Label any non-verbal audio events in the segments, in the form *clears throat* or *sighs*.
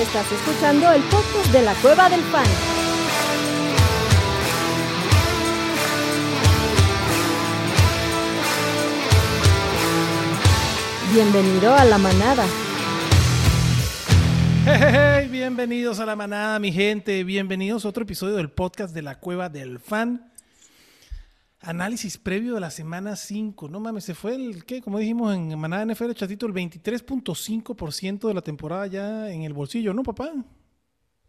Estás escuchando el podcast de la Cueva del Fan. Bienvenido a la manada. Hey, hey, hey, bienvenidos a la manada, mi gente. Bienvenidos a otro episodio del podcast de la Cueva del Fan. Análisis previo de la semana 5. No mames, se fue el, ¿qué? Como dijimos en Manada NFL, chatito, el 23.5% de la temporada ya en el bolsillo, ¿no, papá?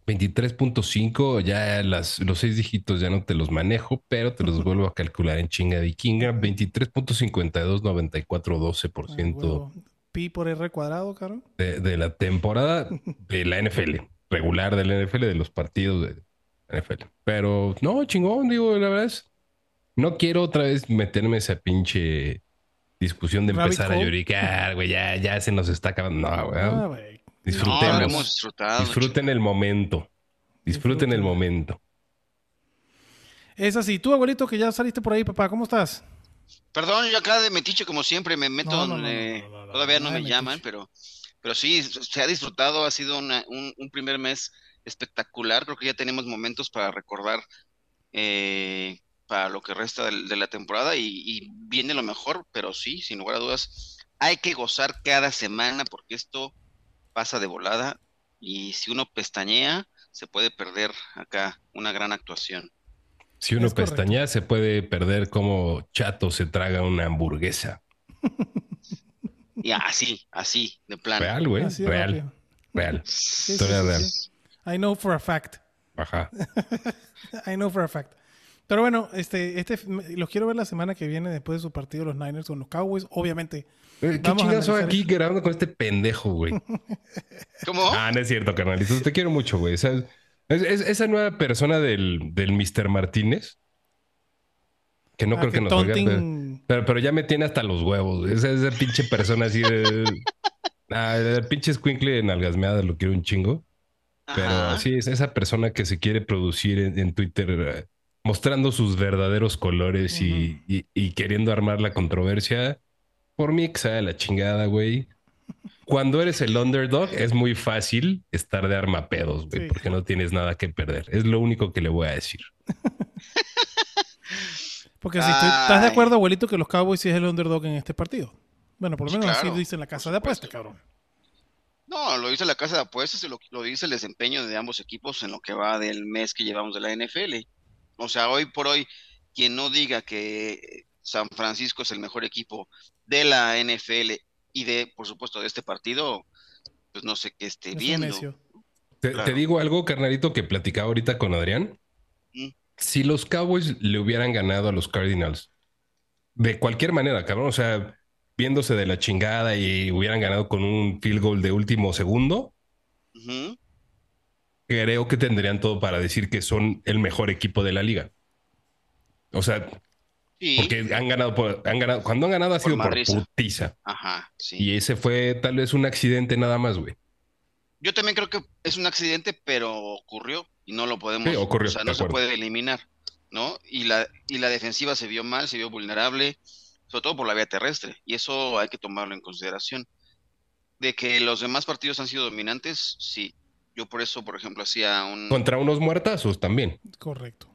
23.5, ya las, los seis dígitos ya no te los manejo, pero te los *laughs* vuelvo a calcular en chinga de Kinga. 23.52, 94, 12% Pi por R cuadrado, caro. de, de la temporada de la NFL, regular de la NFL, de los partidos de la NFL. Pero no, chingón, digo, la verdad es, no quiero otra vez meterme esa pinche discusión de Rabbit empezar a lloricar, güey, ya, ya se nos está acabando. No, güey. Ah, güey. Disfrutemos. No. Disfruten el momento. Disfruten el momento. Es así. Tú, abuelito, que ya saliste por ahí, papá, ¿cómo estás? Perdón, yo acá de metiche como siempre me meto No, no, no, donde no, no, no, todavía no, me llaman, pero, pero sí, se ha disfrutado, ha sido una- un, un primer mes espectacular. Creo que ya tenemos momentos para recordar eh, para lo que resta del- de, la temporada y, y viene lo mejor, pero sí, sin lugar a dudas, hay que gozar cada semana porque esto pasa de volada y si uno pestañea, se puede perder acá una gran actuación. Si uno Es correcto. pestañea, se puede perder como chato se traga una hamburguesa. Y así, así, de plano. Real, güey. De Real. rápido. Real. Sí, Historia sí, sí, real. I know for a fact. Ajá. *laughs* I know for a fact. Pero bueno, este, este, los quiero ver la semana que viene después de su partido los Niners con los Cowboys. Obviamente, Eh, ¿Qué chingados analizar aquí eso. grabando con este pendejo, güey? *laughs* ¿Cómo? Ah, no es cierto, carnalito. Te quiero mucho, güey. Esa, es- es- esa nueva persona del, del Mr. Martínez, que no ah, creo que, que nos oiga, pero, pero, ya me tiene hasta los huevos. Esa, esa pinche persona así de... *laughs* Ah, el pinche squinkle en algasmeada lo quiero un chingo. Pero Ajá. sí, es esa persona que se quiere producir en, en Twitter eh, mostrando sus verdaderos colores y, y- y queriendo armar la controversia. Por mí que sea la chingada, güey. Cuando eres el underdog es muy fácil estar de armapedos, güey, Sí. porque no tienes nada que perder. Es lo único que le voy a decir. Porque si tú estás de acuerdo, abuelito, que los Cowboys sí es el underdog en este partido. Bueno, por lo menos así claro, dice la casa de apuesta, supuesto. cabrón. No, lo dice la casa de apuestas y lo, lo dice el desempeño de ambos equipos en lo que va del mes que llevamos de la NFL. O sea, hoy por hoy, quien no diga que San Francisco es el mejor equipo de la NFL y de, por supuesto, de este partido, pues no sé qué esté Es viendo. Te, Claro. te digo algo, carnalito, que platicaba ahorita con Adrián. Mm. Si los Cowboys le hubieran ganado a los Cardinals, de cualquier manera, cabrón, o sea, viéndose de la chingada y hubieran ganado con un field goal de último segundo, Ujú. Creo que tendrían todo para decir que son el mejor equipo de la liga. O sea, Sí, porque han ganado, por- han ganado, cuando han ganado ha Por sido por putiza. ajá, sí. Y ese fue tal vez un accidente nada más, güey. Yo también creo que es un accidente, pero ocurrió y no lo podemos, Sí, ocurrió, o sea, no se puede eliminar, ¿no? Y la, y la defensiva se vio mal, se vio vulnerable, sobre todo por la vía terrestre, y eso hay que tomarlo en consideración. De que los demás partidos han sido dominantes, sí. Yo por eso, por ejemplo, hacía un Contra unos muertazos también. Correcto.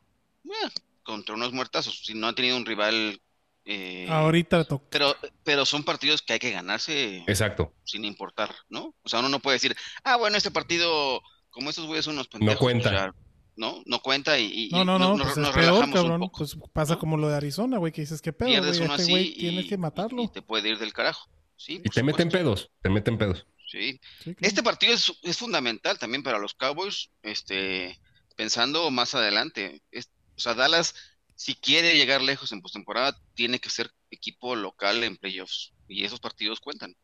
eh, contra unos muertazos, si no han tenido un rival, eh, Ahorita toca. pero, pero son partidos que hay que ganarse Exacto. sin importar, ¿no? O sea, uno no puede decir, ah, bueno, este partido, como estos güeyes son unos pendejos, cuenta. o sea, no, no cuenta y, y- No, no, no, nos- pues nos es peor, cabrón. Pues pasa ¿no? como lo de Arizona, güey, que dices que pedo, Pierdes güey. uno Este así güey y, tienes que matarlo. y te puede ir del carajo. Sí, Y te meten supuesto. pedos, te meten pedos. Sí. Sí, claro. Este partido es, es fundamental también para los Cowboys, este, pensando más adelante. Es- o sea, Dallas, si quiere llegar lejos en postemporada, tiene que ser equipo local en playoffs. Y esos partidos cuentan.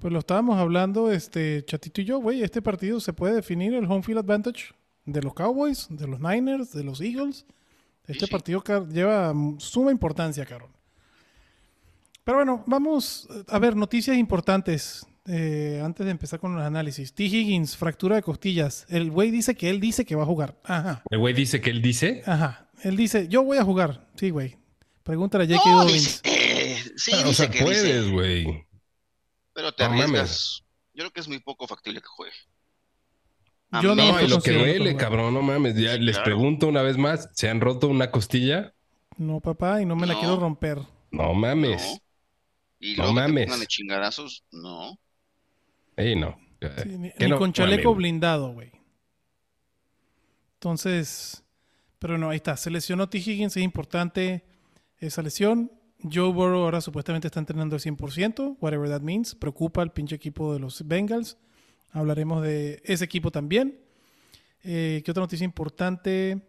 Pues lo estábamos hablando, este, Chatito y yo, güey. Este partido se puede definir el home field advantage de los Cowboys, de los Niners, de los Eagles. Este sí. partido lleva mm, suma importancia, cabrón. Pero bueno, vamos a ver noticias importantes eh, antes de empezar con los análisis. T. Higgins, fractura de costillas. El güey dice que él dice que va a jugar. Ajá, El güey dice que él dice. ajá. Él dice, yo voy a jugar. Sí, güey. Pregúntale a J.K. No, Dobbins. dice, eh, sí, Ah, o dice sea, que puedes, güey. pero te No mames. arriesgas. Yo creo que es muy poco factible que juegue. Yo no, No, y lo que duele, jugar. cabrón, no mames. Ya Sí, les claro. pregunto una vez más, ¿se han roto una costilla? No, papá, y no me la No. quiero romper. No mames. No. Y No luego que te mames. pongan de chingarazos, no. No. Sí, ni ¿Qué ni no? con chaleco Mames. blindado, güey. Entonces, pero no, ahí está. Se lesionó T. Higgins, es importante esa lesión. Joe Burrow ahora supuestamente está entrenando al 100%, whatever that means. Preocupa al pinche equipo de los Bengals. Hablaremos de ese equipo también. Eh, ¿Qué otra noticia importante?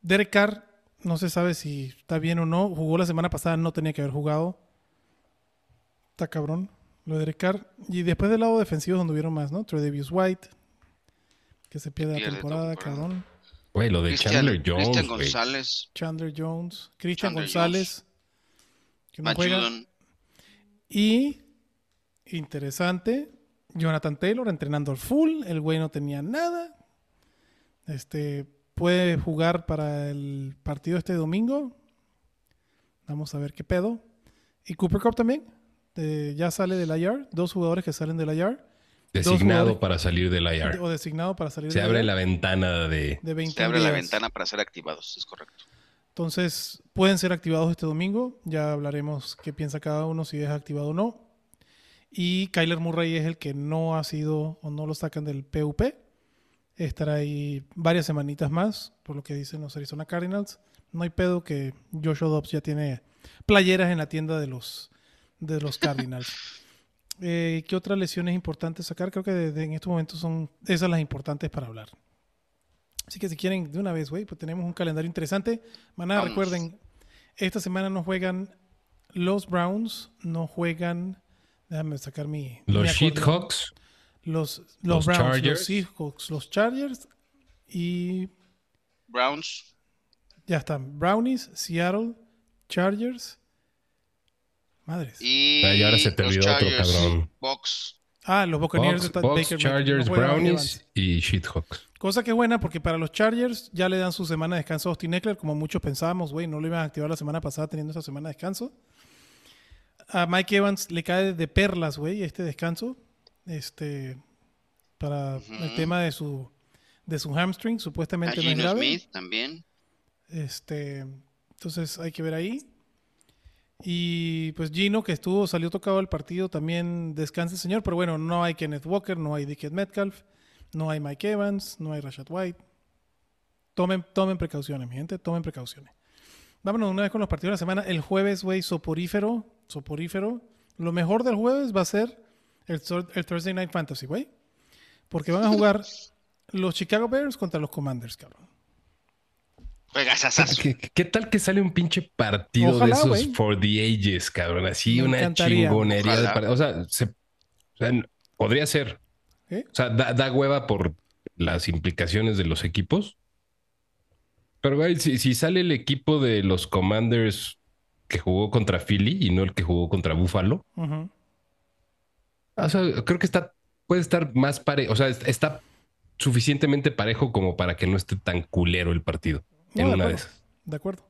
Derek Carr, no se sabe si está bien o no. Jugó la semana pasada, no tenía que haber jugado. Está cabrón lo de Carr. Y después del lado defensivo es donde hubieron más, ¿no? Tredavious White, que se pierde la Pierde temporada, temporada. cabrón. Güey, lo de Cristian, Chandler Jones, Cristian güey. González, Chandler Jones, Christian Chandler González, que no Matt juega. Judon. Y, interesante, Jonathan Taylor entrenando al full. El güey no tenía nada. Este, puede jugar para el partido este domingo. Vamos a ver qué pedo. Y Cooper Cup también. Eh, ya sale del IR. Dos jugadores que salen del IR. Designado para salir del IR. O designado para salir Se del abre IR la ventana de... de 20 Se abre la ventana para ser activados, es correcto. Entonces, pueden ser activados este domingo. Ya hablaremos qué piensa cada uno, si es activado o no. Y Kyler Murray es el que no ha sido o no lo sacan del PUP. Estará ahí varias semanitas más, por lo que dicen los Arizona Cardinals. No hay pedo que Joshua Dobbs ya tiene playeras en la tienda de los, de los Cardinals. *laughs* Eh, ¿Qué otras lesiones importantes sacar? Creo que de- de- en estos momentos son esas las importantes para hablar. Así que si quieren de una vez, güey, pues tenemos un calendario interesante. Maná, Vamos. recuerden, esta semana no juegan los Browns, no juegan. Déjame sacar mi. Los. Sheethawks, Los, los, los Browns, Chargers. los Seahawks, los Chargers y Browns, ya están. Brownies, Seattle, Chargers. Madres. y, Ah, y ahora se te olvidó otro Chargers, cabrón. Ah, los Buccaneers Bucks, de Bucks, Baker. Chargers, No Brownies y Sheethawks. Cosa que es buena porque para los Chargers ya le dan su semana de descanso a Austin Eckler, como muchos pensábamos, güey, no lo iban a activar la semana pasada teniendo esa semana de descanso. A Mike Evans le cae de perlas, güey, este descanso. Este para el tema de su de su hamstring, A supuestamente no es grave. Smith también. Este, entonces hay que ver ahí. Y pues Gino, que estuvo, salió tocado el partido, también descanse, señor. Pero bueno, no hay Kenneth Walker, no hay Dickett Metcalf, no hay Mike Evans, no hay Rashad White. Tomen, tomen precauciones, mi gente, tomen precauciones. Vámonos una vez con los partidos de la semana. El jueves, güey, soporífero, soporífero. Lo mejor del jueves va a ser el Thursday Night Fantasy, güey. Porque van a jugar *laughs* los Chicago Bears contra los Commanders, cabrón. ¿Qué, qué tal que sale un pinche partido Ojalá, de esos for the ages, cabrón? Así Me una encantaría. chingonería de. O sea, se- o sea, n- podría ser. ¿Eh? O sea, da, da hueva por las implicaciones de los equipos. Pero, güey, si, si sale el equipo de los Commanders que jugó contra Philly y no el que jugó contra Buffalo, o sea, creo que está, puede estar más parejo. O sea, es- está suficientemente parejo como para que no esté tan culero el partido. No, en de una de acuerdo. esas. De acuerdo.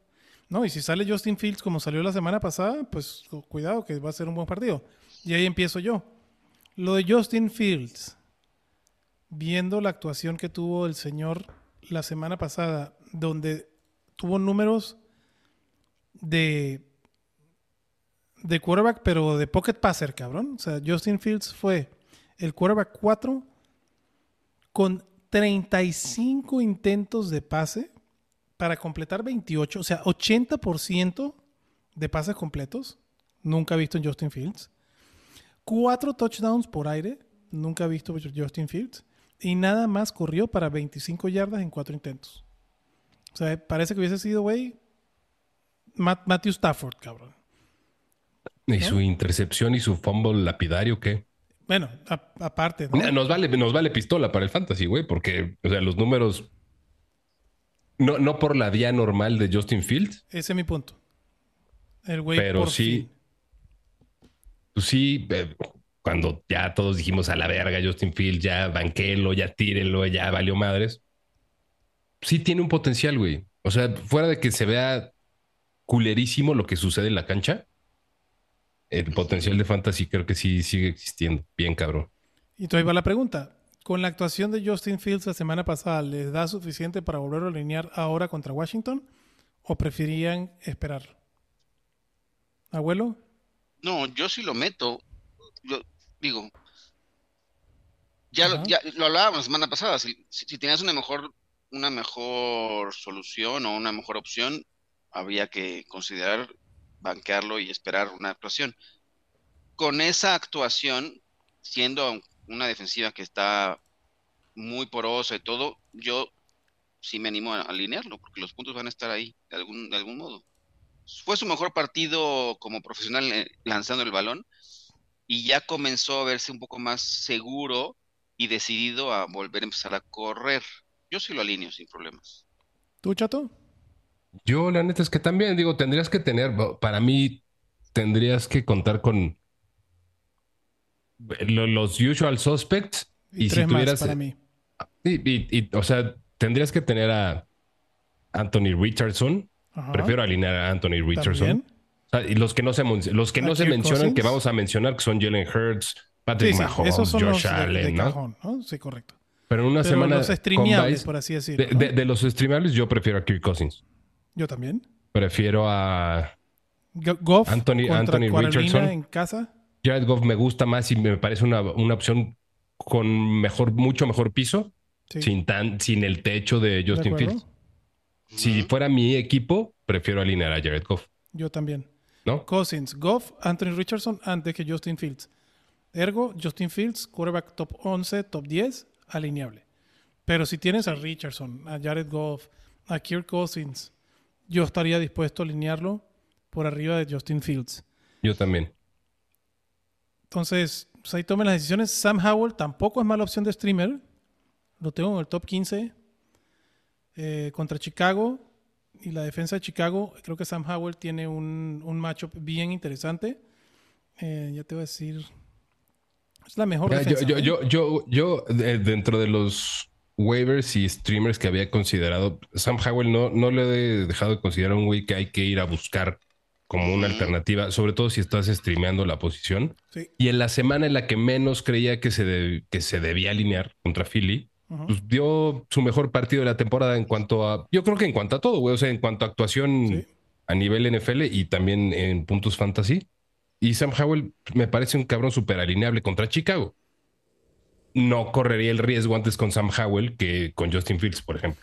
No, y si sale Justin Fields como salió la semana pasada, pues cu- cuidado que va a ser un buen partido. Y ahí empiezo yo. Lo de Justin Fields, viendo la actuación que tuvo el señor la semana pasada, donde tuvo números de de quarterback, pero de pocket passer, cabrón. O sea, Justin Fields fue el quarterback 4 con 35 intentos de pase para completar 28, o sea, 80% de pases completos. Nunca visto en Justin Fields. Cuatro touchdowns por aire. Nunca visto en Justin Fields. Y nada más corrió para 25 yardas en cuatro intentos. O sea, parece que hubiese sido, güey, Matt- Matthew Stafford, cabrón. Y ¿No? su intercepción y su fumble lapidario, ¿qué? Bueno, aparte, ¿no? Nos vale, nos vale pistola para el fantasy, güey, porque, o sea, los números. No, no por la vía normal de Justin Fields, Ese es mi punto. El güey pero por sí. fin. Pues sí, eh, cuando ya todos dijimos a la verga, Justin Fields, ya banquelo, ya tírelo, ya valió madres. Sí tiene un potencial, güey. O sea, fuera de que se vea culerísimo lo que sucede en la cancha, el potencial de fantasy creo que sí sigue existiendo. Bien, cabrón. Y entonces va la pregunta. Con la actuación de Justin Fields la semana pasada, ¿les da suficiente para volver a alinear ahora contra Washington? ¿O preferían esperar? ¿Abuelo? No, yo sí lo meto. Yo digo, ya, lo, Ajá. ya lo hablábamos la semana pasada. Si, si, si tenías una mejor, una mejor solución o una mejor opción, había que considerar banquearlo y esperar una actuación. Con esa actuación, siendo una defensiva que está muy porosa y todo, yo sí me animo a alinearlo, porque los puntos van a estar ahí de algún, de algún modo. Fue su mejor partido como profesional eh, lanzando el balón y ya comenzó a verse un poco más seguro y decidido a volver a empezar a correr. Yo sí lo alineo sin problemas. ¿Tú, Chato? Yo, la neta es que también, digo, tendrías que tener, para mí, tendrías que contar con los usual suspects. Y, Y si más tuvieras- para mí. Y, y- y, o sea, tendrías que tener a Anthony Richardson. Ajá. Prefiero alinear a Anthony Richardson. También. O sea, y los que no se, los que ¿A no se mencionan, que vamos a mencionar, que son Jalen Hurts, Patrick Sí, sí, Mahomes, esos son Josh los Allen, de, ¿no? cajón, ¿no? Sí, correcto. Pero en una Pero semana los streameables, Vice, por así decirlo. de, ¿no? de- de los streamables, yo prefiero a Kirk Cousins. Yo también. Prefiero a Go- Goff Anthony- Anthony Richardson. en casa. Jared Goff me gusta más y me parece una, una opción con mejor, mucho mejor piso, Sí, sin tan, sin el techo de ¿de Justin? Fields. Si fuera mi equipo, prefiero alinear a Jared Goff, Yo también. ¿no? Cousins, Goff, Anthony Richardson antes que Justin Fields. Ergo, Justin Fields, quarterback top 11, top 10, alineable. Pero si tienes a Richardson, a Jared Goff, a Kirk Cousins, yo estaría dispuesto a alinearlo por arriba de Justin Fields. Yo también. Entonces, pues ahí tomen las decisiones. Sam Howell tampoco es mala opción de streamer. Lo tengo en el top 15. Eh, contra Chicago y la defensa de Chicago. Creo que Sam Howell tiene un, un matchup bien interesante. Eh, ya te voy a decir. Es la mejor yo, defensa. yo, ¿eh? yo, yo, yo, de- dentro de los waivers y streamers que había considerado, Sam Howell no, no le he dejado de considerar un güey que hay que ir a buscar como una alternativa, sobre todo si estás streameando la posición. Sí. Y en la semana en la que menos creía que se, de- que se debía alinear contra Philly, pues dio su mejor partido de la temporada en cuanto a, yo creo que en cuanto a todo, güey, o sea, en cuanto a actuación Sí. a nivel NFL y también en puntos fantasy. Y Sam Howell me parece un cabrón súper alineable contra Chicago. No correría el riesgo antes con Sam Howell que con Justin Fields, por ejemplo.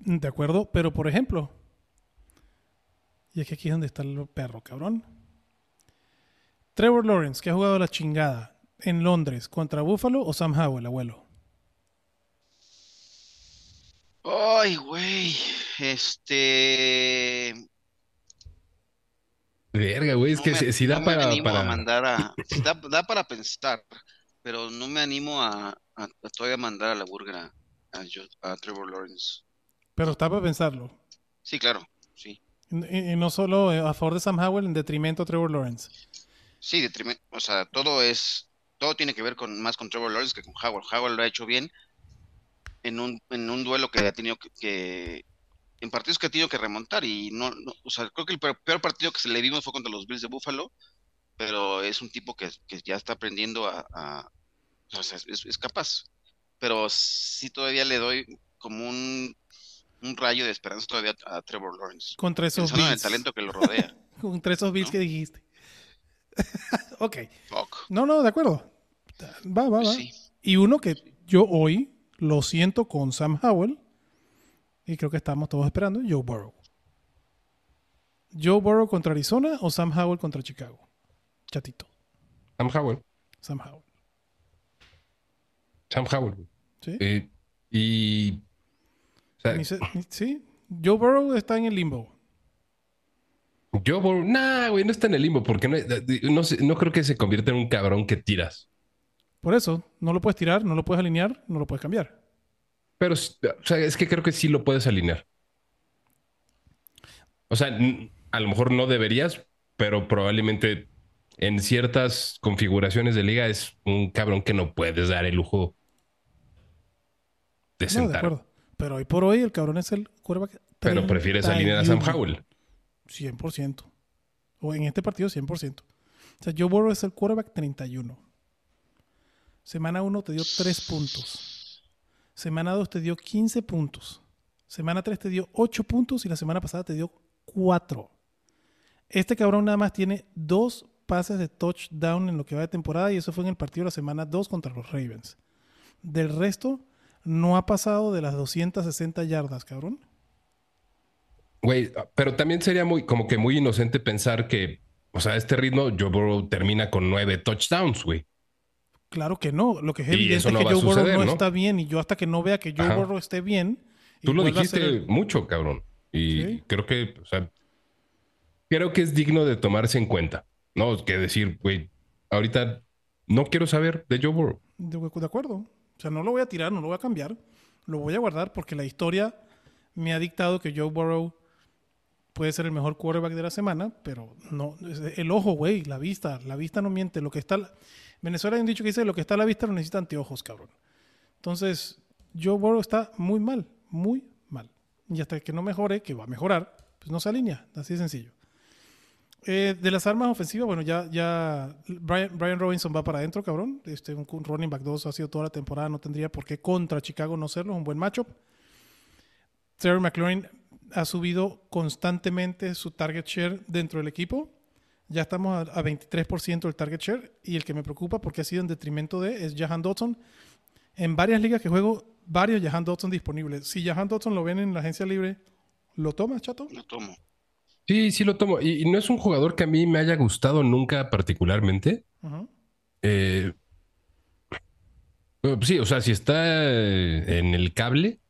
De acuerdo, pero por ejemplo, y es que aquí es donde está el perro, cabrón. Trevor Lawrence, que ha jugado la chingada en Londres contra Buffalo o Sam Howell, abuelo. Ay, güey. Este. Verga, güey, es no que me- si, da no me para, animo para- a mandar a. *laughs* Da, da para pensar, pero no me animo a, a- a todavía mandar a la burger a, a Trevor Lawrence. Pero está para pensarlo. Sí, claro, sí. Y, no solo eh, a favor de Sam Howell en detrimento a Trevor Lawrence. Sí, detrimen- o sea, todo es. Todo tiene que ver con más con Trevor Lawrence que con Howard. Howard lo ha hecho bien en un, en un duelo que ha tenido que, en partidos que ha tenido que remontar y no, o sea, creo que el peor, partido que se le vimos fue contra los Bills de Buffalo, pero es un tipo que, que ya está aprendiendo a, es capaz, pero sí todavía le doy como un, un rayo de esperanza todavía a Trevor Lawrence, Contra esos pensando en el Bills. talento que lo rodea. *laughs* Contra esos Bills ¿No? que dijiste. *laughs* ok. Fuck. No, no, de acuerdo. Va, va, va. sí. Y uno que yo hoy lo siento con Sam Howell, y creo que estamos todos esperando, Joe Burrow. Joe Burrow contra Arizona o Sam Howell contra Chicago. Chatito. Sam Howell. Sam Howell. Sam Howell. ¿Sí? Eh, y. o sea, Ni se- ni- sí. Joe Burrow está en el limbo. yo, Burrow- nah, güey, no está en el limbo porque no, no, sé- no creo que se convierta en un cabrón que tiras. Por eso, no lo puedes tirar, no lo puedes alinear, no lo puedes cambiar. Pero, o sea, es que creo que sí lo puedes alinear. O sea, a lo mejor no deberías, pero probablemente en ciertas configuraciones de liga es un cabrón que no puedes dar el lujo de No, de sentar. acuerdo. Pero hoy por hoy el cabrón es el quarterback. pero prefieres alinear a Sam 31. Howell. 100%. O en este partido 100%. O sea, Joe Burrow es el quarterback 31. Semana 1 te dio 3 puntos. Semana 2 te dio 15 puntos. Semana 3 te dio 8 puntos y la semana pasada te dio 4. Este cabrón nada más tiene dos pases de touchdown en lo que va de temporada y eso fue en el partido de la semana 2 contra los Ravens. Del resto, no ha pasado de las 260 yardas, cabrón. Güey, pero también sería muy, como que muy inocente pensar que, o sea, a este ritmo, Joe Burrow termina con nueve touchdowns, güey. Claro que no. Lo que es evidente es que Joe Burrow no, ¿no? está bien y yo hasta que no vea que Joe Ajá. Burrow esté bien. Tú lo dijiste el- mucho, cabrón. Y Sí. creo que, o sea, creo que es digno de tomarse en cuenta. No, que decir, güey, ahorita no quiero saber de Joe Burrow. De, de acuerdo. O sea, no lo voy a tirar, no lo voy a cambiar. Lo voy a guardar porque la historia me ha dictado que Joe Burrow puede ser el mejor quarterback de la semana, pero no. El ojo, güey, la vista. La vista no miente. Lo que está. Venezuela hay un dicho que dice: lo que está a la vista no necesita anteojos, cabrón. Entonces, Joe Burrow está muy mal, muy mal. Y hasta que no mejore, que va a mejorar, pues no se alinea. Así de sencillo. Eh, de las armas ofensivas, bueno, ya, ya Brian, Robinson va para adentro, cabrón. Este, un, un running back 2 ha sido toda la temporada, no tendría por qué contra Chicago no serlo, es un buen matchup. Terry McLaurin ha subido constantemente su target share dentro del equipo. Ya estamos a, a 23% del target share. Y el que me preocupa porque ha sido en detrimento de es Jahan Dodson. En varias ligas que juego, varios Jahan Dodson disponibles. Si Jahan Dodson lo ven en la agencia libre, ¿lo tomas, chato? Lo tomo. Sí, sí lo tomo. Y, y no es un jugador que a mí me haya gustado nunca particularmente. Eh, bueno, sí, o sea, si está eh, en el cable,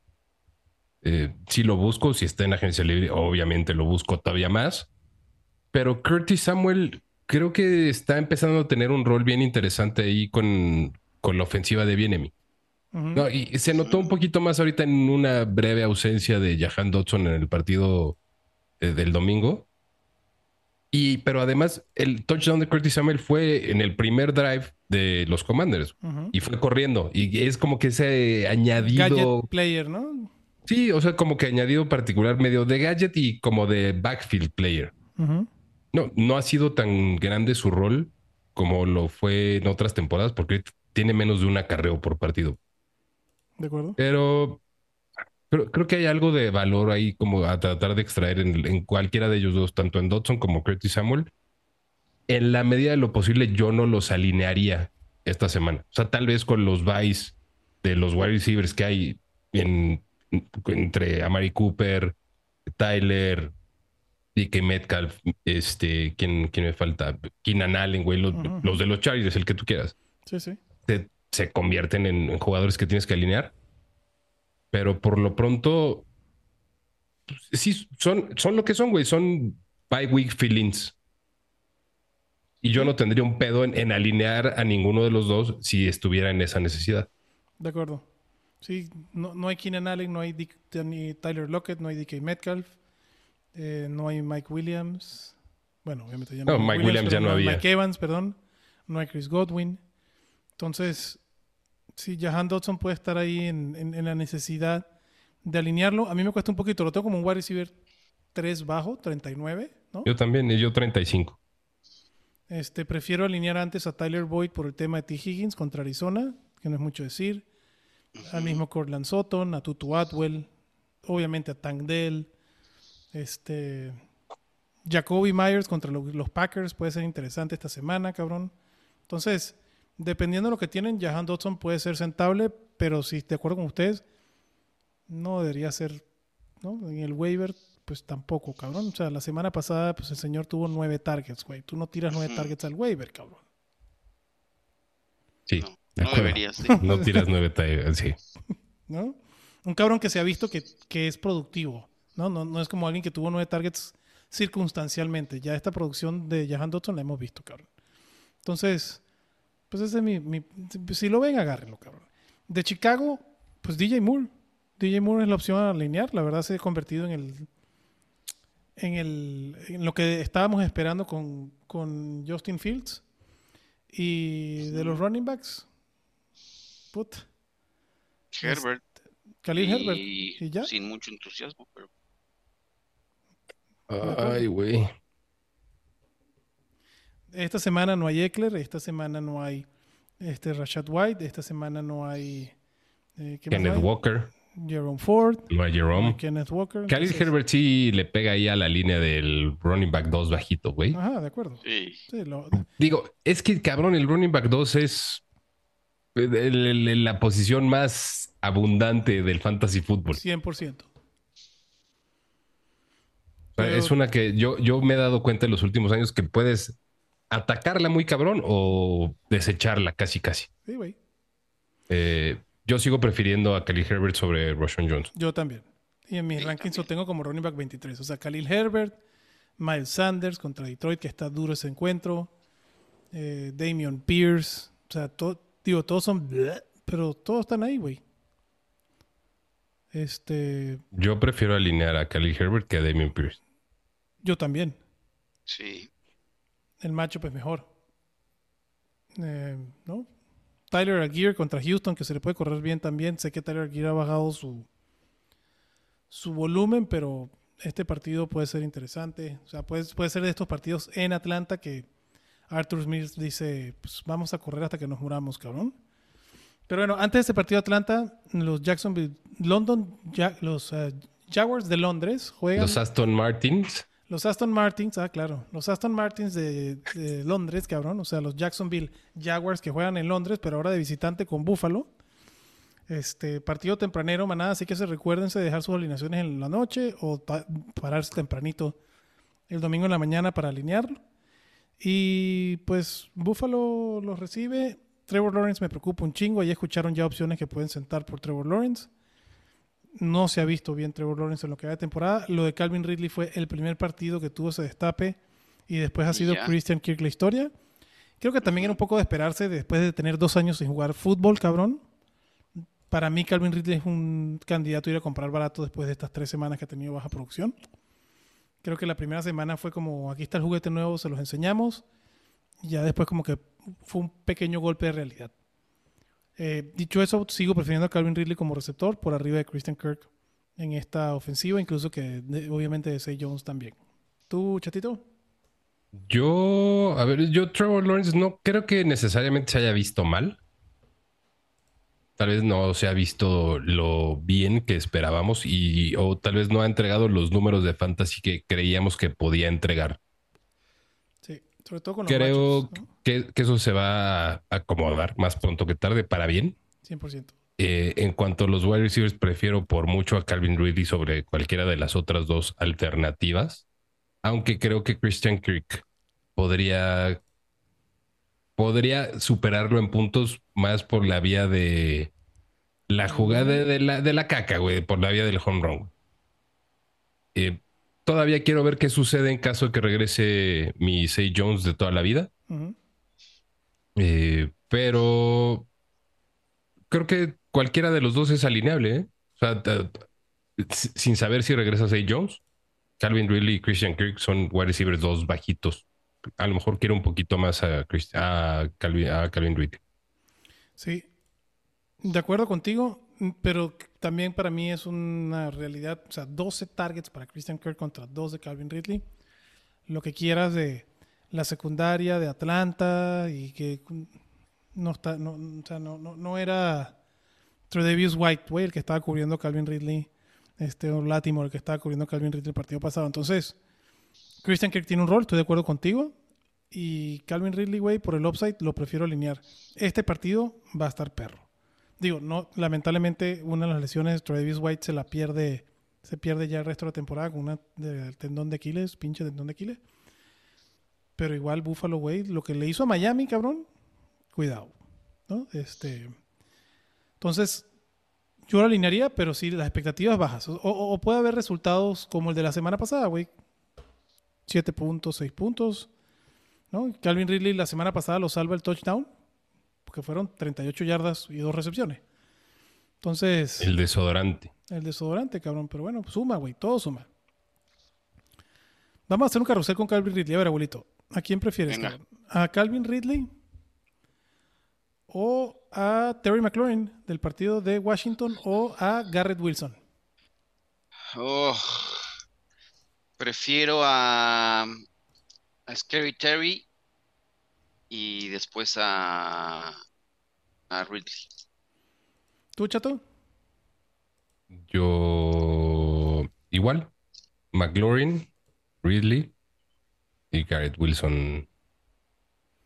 eh, sí lo busco. Si está en agencia libre, obviamente lo busco todavía más. Pero Curtis Samuel creo que está empezando a tener un rol bien interesante ahí con, con la ofensiva de Bienemi. No, y se notó un poquito más ahorita en una breve ausencia de Jahan Dodson en el partido eh, del domingo. Y, pero además, el touchdown de Curtis Samuel fue en el primer drive de los Commanders y fue corriendo. Y es como que ese añadido. Gadget player, ¿no? Sí, o sea, como que añadido particular medio de gadget y como de backfield player. No, no ha sido tan grande su rol como lo fue en otras temporadas porque tiene menos de un acarreo por partido. ¿De acuerdo? Pero creo, creo que hay algo de valor ahí como a tratar de extraer en, en cualquiera de ellos dos, tanto en Dodson como Curtis Samuel. En la medida de lo posible, yo no los alinearía esta semana. O sea, tal vez con los buys de los wide receivers que hay en, entre Amari Cooper, Tyler, DK Metcalf, este, ¿quién, quién me falta? Keenan Allen, güey, los, Ujú. los de los Chargers, el que tú quieras Sí, sí. se, se convierten en, en jugadores que tienes que alinear. Pero por lo pronto, sí, son, son lo que son, güey. Son bye week feelings. Y yo no tendría un pedo en, en alinear a ninguno de los dos si estuviera en esa necesidad. De acuerdo. Sí, no, no hay Keenan Allen, no hay Dick- ni Tyler Lockett, no hay DK Metcalf, eh, no hay Mike Williams. Bueno, obviamente ya No, hay Mike Williams ya no había. Mike Evans, perdón. No hay Chris Godwin. Entonces, sí, Jahan Dodson puede estar ahí en, en- en la necesidad de alinearlo. A mí me cuesta un poquito, lo tengo como un wide receiver 3 bajo, 39, ¿no? Yo también, y yo 35. Este, prefiero alinear antes a Tyler Boyd por el tema de T. Higgins contra Arizona, que no es mucho decir. Al mismo Cortland Sutton, a Tutu Atwell, obviamente a Tank Dell. Este, Jacoby Myers contra lo- los Packers puede ser interesante esta semana, cabrón. Entonces, dependiendo de lo que tienen, Jahan Dodson puede ser sentable, pero si de acuerdo con ustedes, no debería ser, ¿no? En el waiver, pues tampoco, cabrón. O sea, la semana pasada, pues el señor tuvo nueve targets, güey. Tú no tiras nueve targets al waiver, cabrón. Sí, No, no deberías. sí. No tiras nueve tie- sí. *laughs* ¿no? Un cabrón que se ha visto que, que es productivo, ¿no? ¿no? No es como alguien que tuvo nueve targets circunstancialmente. Ya esta producción de Jahan Dodson la hemos visto, cabrón. Entonces, pues ese es mi, mi- Si lo ven, agárrenlo, cabrón. De Chicago, pues DJ Moore. DJ Moore es la opción a alinear. La verdad se ha convertido en el... En, el, en lo que estábamos esperando con, con Justin Fields. Y de los running backs, put, Herbert. Khalil Herbert. ¿Y ya? sin mucho entusiasmo, pero Ay, güey. Esta semana no hay Eckler, esta semana no hay este Rashad White, esta semana no hay Eh, ¿qué más Kenneth hay? Walker, Jerome Ford. no hay Jerome. Kenneth Walker. Khalil entonces- Herbert sí le pega ahí a la línea del running back 2 bajito, güey. Ajá, de acuerdo. Sí. Sí, lo- Digo, es que cabrón, el running back 2 es el- el- el- la posición más abundante del fantasy fútbol. 100%. O sea, Pero- es una que yo, yo me he dado cuenta en los últimos años que puedes atacarla muy cabrón o desecharla casi casi. Sí, güey. Eh, yo sigo prefiriendo a Kelly Herbert sobre Roshan Jones. Yo también. Y en mis Sí, rankings lo tengo como running back 23. O sea, Khalil Herbert, Miles Sanders contra Detroit, que está duro ese encuentro. eh, Damian Pierce. O sea, to- digo, todos son... bleh, pero todos están ahí, güey. Este... Yo prefiero alinear a Kelly Herbert que a Damien Pierce. Yo también. Sí. El matchup es mejor. Eh, ¿No? Tyler Aguirre contra Houston, que se le puede correr bien también. Sé que Tyler Aguirre ha bajado su, su volumen, pero este partido puede ser interesante. O sea, puede, puede ser de estos partidos en Atlanta que Arthur Smith dice, pues vamos a correr hasta que nos muramos, cabrón. Pero bueno, antes de este partido de Atlanta, los Jacksonville, London, los eh, Jaguars de Londres juegan... Los Aston Martins. Los Aston Martins, ah, claro. Los Aston Martins de, Londres, cabrón. O sea, los Jacksonville Jaguars que juegan en Londres, pero ahora de visitante con Buffalo. Este partido tempranero, manada, así que se recuérdense de dejar sus alineaciones en la noche o pa- pararse tempranito el domingo en la mañana para alinearlo. Y pues Buffalo los recibe. Trevor Lawrence me preocupa un chingo. Ahí escucharon ya opciones que pueden sentar por Trevor Lawrence. No se ha visto bien Trevor Lawrence en lo que va de temporada. Lo de Calvin Ridley fue el primer partido que tuvo ese destape y después ha sido. Christian Kirk la historia. Creo que también era un poco de esperarse después de tener dos años sin jugar fútbol, cabrón. Para mí Calvin Ridley es un candidato a ir a comprar barato después de estas tres semanas que ha tenido baja producción. Creo que la primera semana fue como, aquí está el juguete nuevo, se los enseñamos. Y ya después como que fue un pequeño golpe de realidad. Eh, dicho eso, sigo prefiriendo a Calvin Ridley como receptor por arriba de Christian Kirk en esta ofensiva, incluso que obviamente de Say Jones también. ¿Tú, chatito? Yo, a ver, yo Trevor Lawrence no creo que necesariamente se haya visto mal. Tal vez no se ha visto lo bien que esperábamos y o tal vez no ha entregado los números de fantasy que creíamos que podía entregar. Sí, sobre todo con los Creo machos, ¿no? Que, que eso se va a acomodar más pronto que tarde para bien. 100%. Eh, en cuanto a los wide receivers, prefiero por mucho a Calvin Ridley sobre cualquiera de las otras dos alternativas. Aunque creo que Christian Kirk podría, podría superarlo en puntos más por la vía de la jugada de la, de la caca, güey, por la vía del home run. Eh, todavía quiero ver qué sucede en caso de que regrese mi Say Jones de toda la vida. Eh, pero creo que cualquiera de los dos es alineable, ¿eh? O sea, sin saber si regresa Zay Jones, Calvin Ridley y Christian Kirk son wide receivers dos bajitos. A lo mejor quiero un poquito más a, a Calvin, a Calvin Ridley. Sí, de acuerdo contigo, mm, pero también para mí es una realidad, o sea, 12 targets para Christian Kirk contra 2 de Calvin Ridley. Lo que quieras de la secundaria de Atlanta y que no está, no, o sea, no, no, no era Tredavious White, güey, el que estaba cubriendo Calvin Ridley, este, o Latimore, el que estaba cubriendo Calvin Ridley el partido pasado. Entonces, Christian Kirk tiene un rol, estoy de acuerdo contigo. Y Calvin Ridley, güey, por el upside lo prefiero alinear. Este partido va a estar perro. Digo, no, lamentablemente una de las lesiones, Travis White se la pierde, se pierde ya el resto de la temporada con una tendón de Aquiles, pinche tendón de Aquiles. Pero igual Buffalo, güey, lo que le hizo a Miami, cabrón, cuidado, ¿no? Este, entonces, yo lo alinearía, pero sí, las expectativas bajas. O, o- o puede haber resultados como el de la semana pasada, güey. Siete puntos, seis puntos. ¿no? Calvin Ridley la semana pasada lo salva el touchdown, porque fueron 38 yardas y dos recepciones. Entonces, El desodorante. el desodorante, cabrón. Pero bueno, suma, güey. Todo suma. Vamos a hacer un carrusel con Calvin Ridley. A ver, abuelito. ¿A quién prefieres, Venga. ¿A Calvin Ridley o a Terry McLaurin del partido de Washington o a Garrett Wilson? Oh, prefiero a, a Scary Terry y después a, a Ridley. ¿Tú, chato? Yo igual. McLaurin, Ridley y Garrett Wilson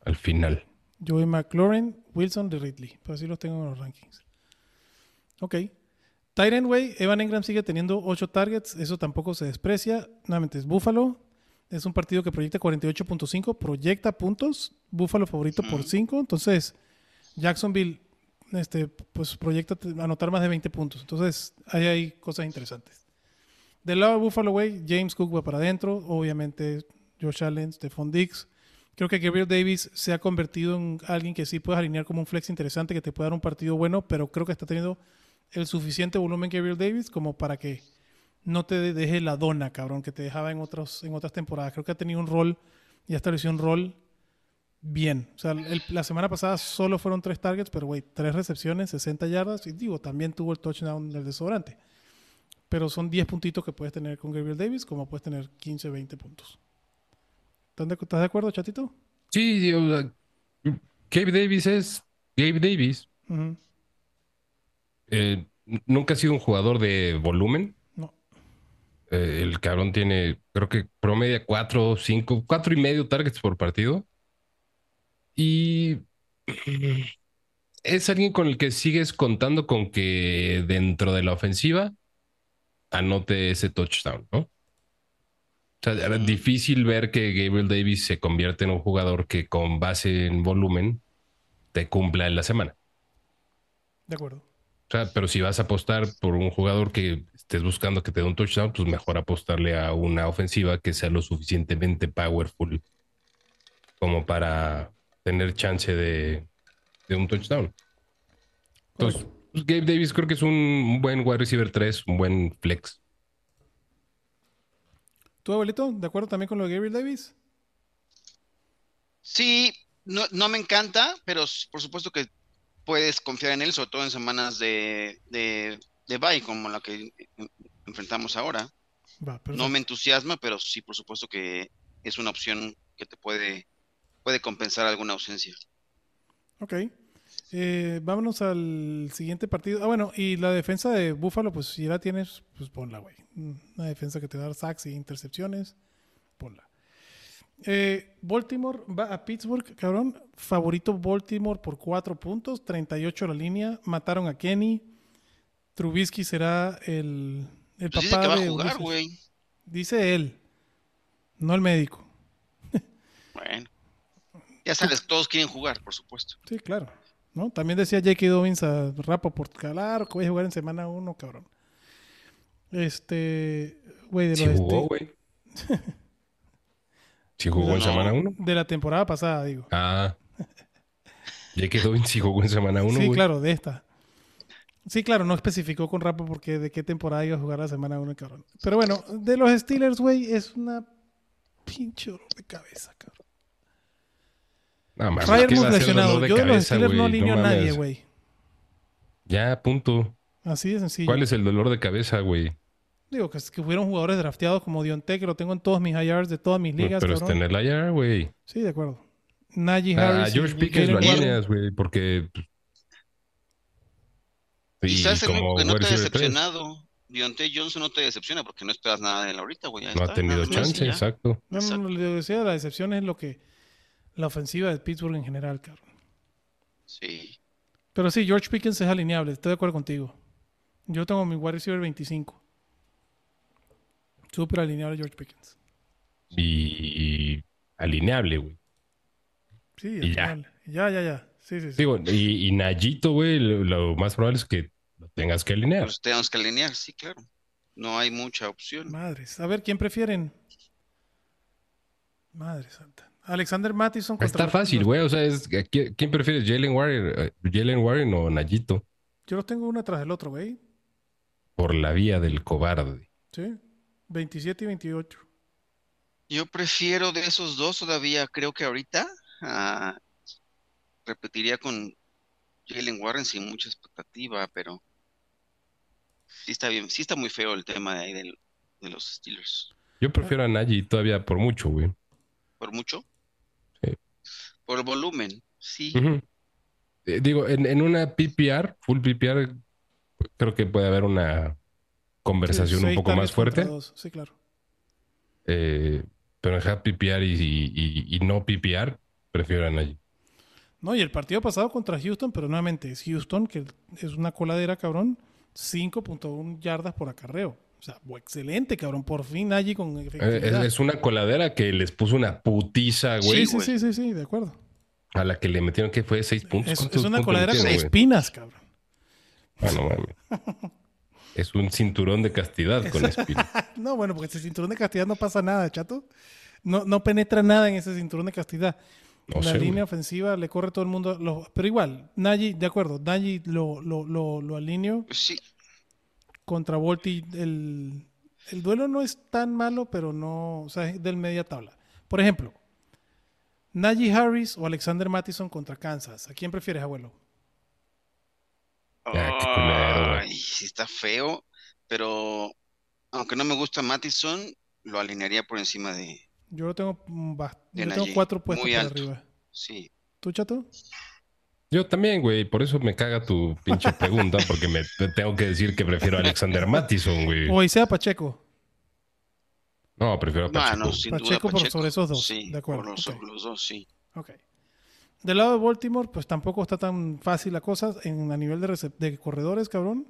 al final. Yo voy McLaurin, Wilson de Ridley. Pues así los tengo en los rankings. Ok. Tyrant Way, Evan Engram sigue teniendo 8 targets. Eso tampoco se desprecia. Nuevamente es Buffalo. Es un partido que proyecta 48.5. Proyecta puntos. Buffalo favorito por 5. Entonces, Jacksonville este, pues proyecta anotar más de 20 puntos. Entonces, ahí hay cosas interesantes. Del lado de Buffalo Way, James Cook va para adentro. Obviamente, Josh Allen, Stephon Diggs. Creo que Gabriel Davis se ha convertido en alguien que sí puedes alinear como un flex interesante, que te puede dar un partido bueno, pero creo que está teniendo el suficiente volumen Gabriel Davis como para que no te deje la dona, cabrón, que te dejaba en, otros, en otras temporadas. Creo que ha tenido un rol y ha establecido un rol bien. O sea, el- la semana pasada solo fueron tres targets, pero, güey, tres recepciones, 60 yardas. Y digo, también tuvo el touchdown del desodorante. Pero son 10 puntitos que puedes tener con Gabriel Davis, como puedes tener 15, 20 puntos. ¿Estás de, acuerdo, chatito? Sí, o sea, Gabe Davis es Gabe Davis. Eh, nunca ha sido un jugador de volumen. No. Eh, el cabrón tiene, creo que promedia cuatro, cinco, cuatro y medio targets por partido. Y *clears throat* es alguien con el que sigues contando con que dentro de la ofensiva anote ese touchdown, ¿no? O sea, era difícil ver que Gabriel Davis se convierte en un jugador que con base en volumen te cumpla en la semana. De acuerdo. O sea, pero si vas a apostar por un jugador que estés buscando que te dé un touchdown, pues mejor apostarle a una ofensiva que sea lo suficientemente powerful como para tener chance de, de un touchdown. Entonces, pues, Gabe Davis creo que es un buen wide receiver 3, un buen flex. ¿Tú, abuelito, de acuerdo también con lo de Gabriel Davis? Sí, no, no me encanta, pero por supuesto que puedes confiar en él, sobre todo en semanas de, de, de bye, como la que en- enfrentamos ahora. Va, No me entusiasma, pero sí, por supuesto que es una opción que te puede, puede compensar alguna ausencia. Ok. Eh, vámonos al siguiente partido. Ah, bueno, y la defensa de Buffalo, pues si la tienes, pues ponla, güey. Una defensa que te a dar sacks y intercepciones, ponla. Eh, Baltimore va a Pittsburgh, cabrón. Favorito Baltimore por 4 puntos, 38 la línea. Mataron a Kenny. Trubisky será el, el Pues dice papá que va a de jugar, Ulises. güey. Dice él, no el médico. Bueno. Ya sabes, todos quieren jugar, por supuesto. Sí, claro. ¿No? También decía J.K. Dobbins a Rappaport, claro que voy a jugar en semana 1, cabrón. Este, güey, de Si los jugó, este- güey. *laughs* Si jugó en semana 1. de la temporada pasada, digo. Ah. Quedó en si jugó en semana 1, sí, claro, de esta. Sí, claro, no especificó con Rappa porque de qué temporada iba a jugar la semana 1, cabrón. Pero bueno, de los Steelers, güey, es una pinche dolor de cabeza, cabrón. No, mames, Fryer ¿qué va a ser lesionado. dolor de Yo de los cabeza, Steelers no güey? alineo a nadie, güey. Ya, punto. Así de sencillo. ¿Cuál es el dolor de cabeza, güey? Digo, que, que hubieron jugadores drafteados como Dionte, que lo tengo en todos mis IRs de todas mis ligas, Pero está en el IR, güey. Sí, de acuerdo. Najee A Harris. George Pickens lo alineas, güey, porque. Quizás el único que no te ha decepcionado. Deontay Johnson no te decepciona porque no esperas nada de él ahorita, güey. No ha tenido más chance, exacto. No, no, no, le decía, la decepción es lo que. La ofensiva de Pittsburgh en general, cabrón. Sí. Pero sí, George Pickens es alineable, estoy de acuerdo contigo. Yo tengo mi wide receiver 25. Súper alineable George Pickens. Y alineable, güey. Sí, Y ya. alineable. Ya, ya, ya. Sí, sí, sí. Digo, y, y Nayito, güey, lo, lo más probable es que lo tengas que alinear. Pues tenemos que alinear, sí, claro. No hay mucha opción. Madres. A ver, ¿quién prefieren? Madre santa. Alexander Mattison contra Está fácil, güey. O sea, es, ¿quién, quién prefieres, Jalen Warren, eh, Jalen Warren o Nayito? Yo los tengo uno tras el otro, güey. Por la vía del cobarde. Sí. 27 y 28. Yo prefiero de esos dos todavía, creo que ahorita ah, repetiría con Jalen Warren sin mucha expectativa, pero sí está bien, sí está muy feo el tema de ahí del- de los Steelers. Yo prefiero a Nayi todavía por mucho, güey. ¿Por mucho? Por volumen, sí. Eh, digo, en, en una PPR, full PPR, creo que puede haber una conversación Sí, un poco más fuerte. Sí, claro. Eh, pero en half PPR y, y- y no PPR, prefiero a. No, y el partido pasado contra Houston, pero nuevamente es Houston, que es una coladera, cabrón. 5.1 yardas por acarreo. O sea, excelente, cabrón. Por fin allí con Eh, Es, una coladera que les puso una putiza, güey, sí, sí, güey. sí, sí, sí, de acuerdo. a la que le metieron que fue seis puntos. Es, ¿Cuántos es una puntos coladera con espinas, cabrón. Ah, no mames. *laughs* Es un cinturón de castidad con espinas. *laughs* No, bueno, porque ese cinturón de castidad no pasa nada, chato. No, no penetra nada en ese cinturón de castidad. No la sé, línea güey. ofensiva le corre todo el mundo. lo- pero igual, Nagy, de acuerdo, Nagy lo, lo, lo, lo alineo sí, contra Volti. El, el duelo no es tan malo, pero no, o sea, es del media tabla. Por ejemplo, Najee Harris o Alexander Mattison contra Kansas. ¿A quién prefieres, abuelo? Güey. Ay, sí está feo, pero aunque no me gusta Mattison, lo alinearía por encima de, Yo lo tengo, mm, yo tengo cuatro puestos muy por alto. arriba. sí. ¿Tú, chato? Yo también, güey. Por eso me caga tu pinche pregunta, porque me te tengo que decir que prefiero a Alexander Mattison, güey. O Isaiah Pacheco. No, prefiero a Ah, Pacheco. no, sin Pacheco duda por Pacheco. sobre esos dos, Sí, de acuerdo, por los, los dos, sí. Ok. Del lado de Baltimore, pues tampoco está tan fácil la cosa. En, a nivel de, corredores, cabrón.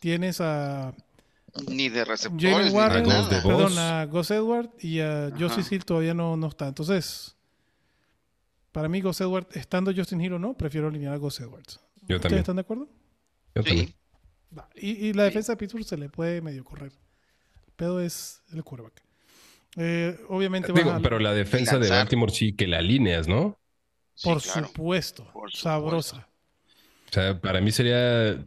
Tienes a Ni de receptores, ni de Warren, nada. de perdón, Gus. a Gus Edward y a. Justice Hill todavía no, no está. Entonces, para mí, Gus Edward, estando Justin Hill o no, prefiero alinear a Gus Edwards. Yo ¿Ustedes también. están de acuerdo? Yo también. Sí. Y, y la defensa de Pittsburgh se le puede medio correr. El pedo es el quarterback. Eh, obviamente Digo, pero la defensa de. Baltimore sí que la alineas, ¿no? sí, por claro. supuesto, Por supuesto. sabrosa. O sea, para mí sería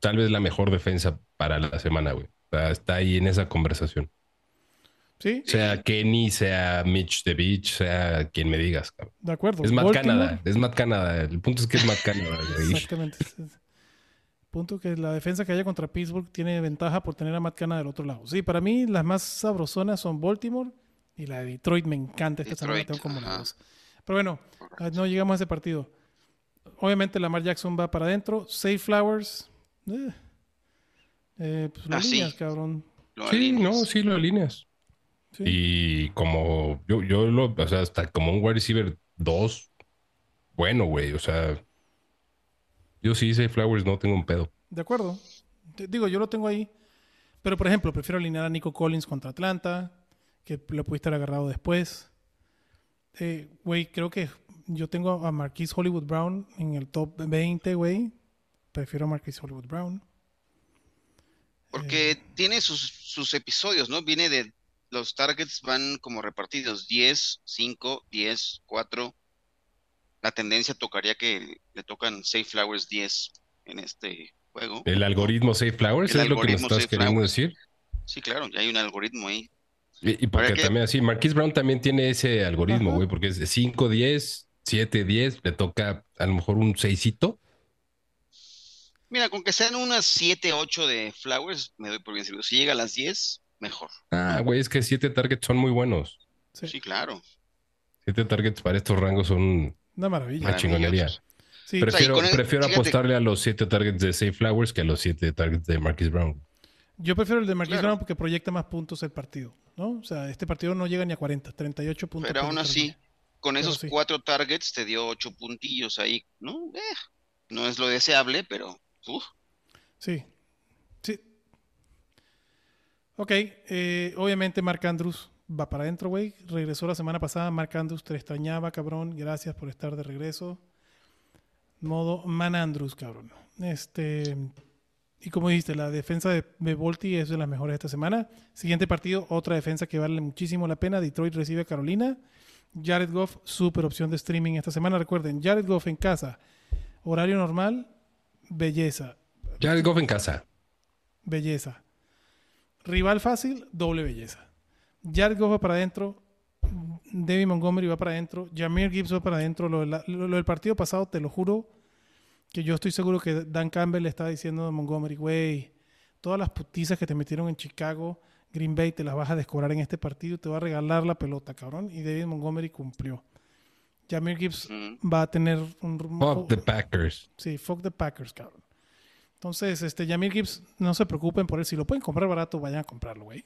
tal vez la mejor defensa para la semana, güey. O sea, está ahí en esa conversación. ¿Sí? Sea Kenny, sea Mitch the Beach, sea quien me digas, cabrón. De acuerdo. Es Matt Canada, es Matt Canada. El punto es que es Matt Canada. Exactamente. Punto que la defensa que haya contra Pittsburgh tiene ventaja por tener a Matt Canada del otro lado. Sí, para mí las más sabrosonas son Baltimore y la de Detroit me encanta. Esta Detroit, tengo como la dos. Pero bueno, ah, no llegamos a ese partido. Obviamente Lamar Jackson va para adentro. Safe Flowers. eh, eh, pues lo Ah, sí. alineas, cabrón. Lo Sí, alineas. no, sí lo alineas. Sí. Y como yo, yo lo, o sea, hasta como un wide receiver 2, bueno, güey. O sea, yo sí hice Flowers, no tengo un pedo. De acuerdo. Te- digo, yo lo tengo ahí. Pero, por ejemplo, prefiero alinear a Nico Collins contra Atlanta, que lo pudiste haber agarrado después. Eh, Güey, creo que yo tengo a Marquise Hollywood Brown en el top 20, güey. Prefiero a Marquise Hollywood Brown. Porque Eh. tiene sus, sus episodios, ¿no? Viene de los targets van como repartidos, 10, 5, 10, 4. La tendencia tocaría que le tocan Safe Flowers 10 en este juego. El algoritmo Safe Flowers El es lo que nos estás queriendo decir. Sí, claro, ya hay un algoritmo ahí. Y, y porque que- también así, Marquise Brown también tiene ese algoritmo, güey, porque es de 5, 10, 7, 10, le toca a lo mejor un seisito. Mira, con que sean unas 7, 8 de Flowers, me doy por bien servido. Si llega a las 10, mejor. Ah, güey, es que 7 targets son muy buenos. Sí, Sí, claro. 7 targets para estos rangos son una una maravilla. chingonería. Sí, Prefiero, el- prefiero apostarle a los 7 targets de Safe Flowers que a los 7 targets de Marquise Brown. yo prefiero el de Marquise Claro. Brown porque proyecta más puntos el partido. ¿no? O sea, este partido no llega ni a 40, 38 puntos. Pero aún así, con esos sí. cuatro targets te dio ocho puntillos ahí, ¿no? Eh, no es lo deseable, pero uf. Sí. Ok, eh, obviamente Mark Andrews va para adentro, güey. Regresó la semana pasada. Mark Andrews te extrañaba, cabrón. Gracias por estar de regreso. Modo Man Andrews, cabrón. Este. Y como dijiste, la defensa de, de Volti es de las mejores esta semana. Siguiente partido, otra defensa que vale muchísimo la pena. Detroit recibe a Carolina. Jared Goff, super opción de streaming esta semana. Recuerden, Jared Goff en casa, horario normal, belleza. Jared Goff en casa. Belleza. Rival fácil, doble belleza. Jared Goff va para adentro. David Montgomery va para adentro. Jameer Gibbs va para adentro. Lo, del partido pasado, te lo juro, que yo estoy seguro que Dan Campbell le estaba diciendo a Montgomery, güey, todas las putizas que te metieron en Chicago, Green Bay te las vas a descobrar en este partido y te va a regalar la pelota, cabrón. Y David Montgomery cumplió. Jameer Gibbs mm, va a tener un... Fuck the Packers. Sí, fuck the Packers, cabrón. Entonces, este, Jamir Gibbs, no se preocupen por él. Si lo pueden comprar barato, vayan a comprarlo, güey.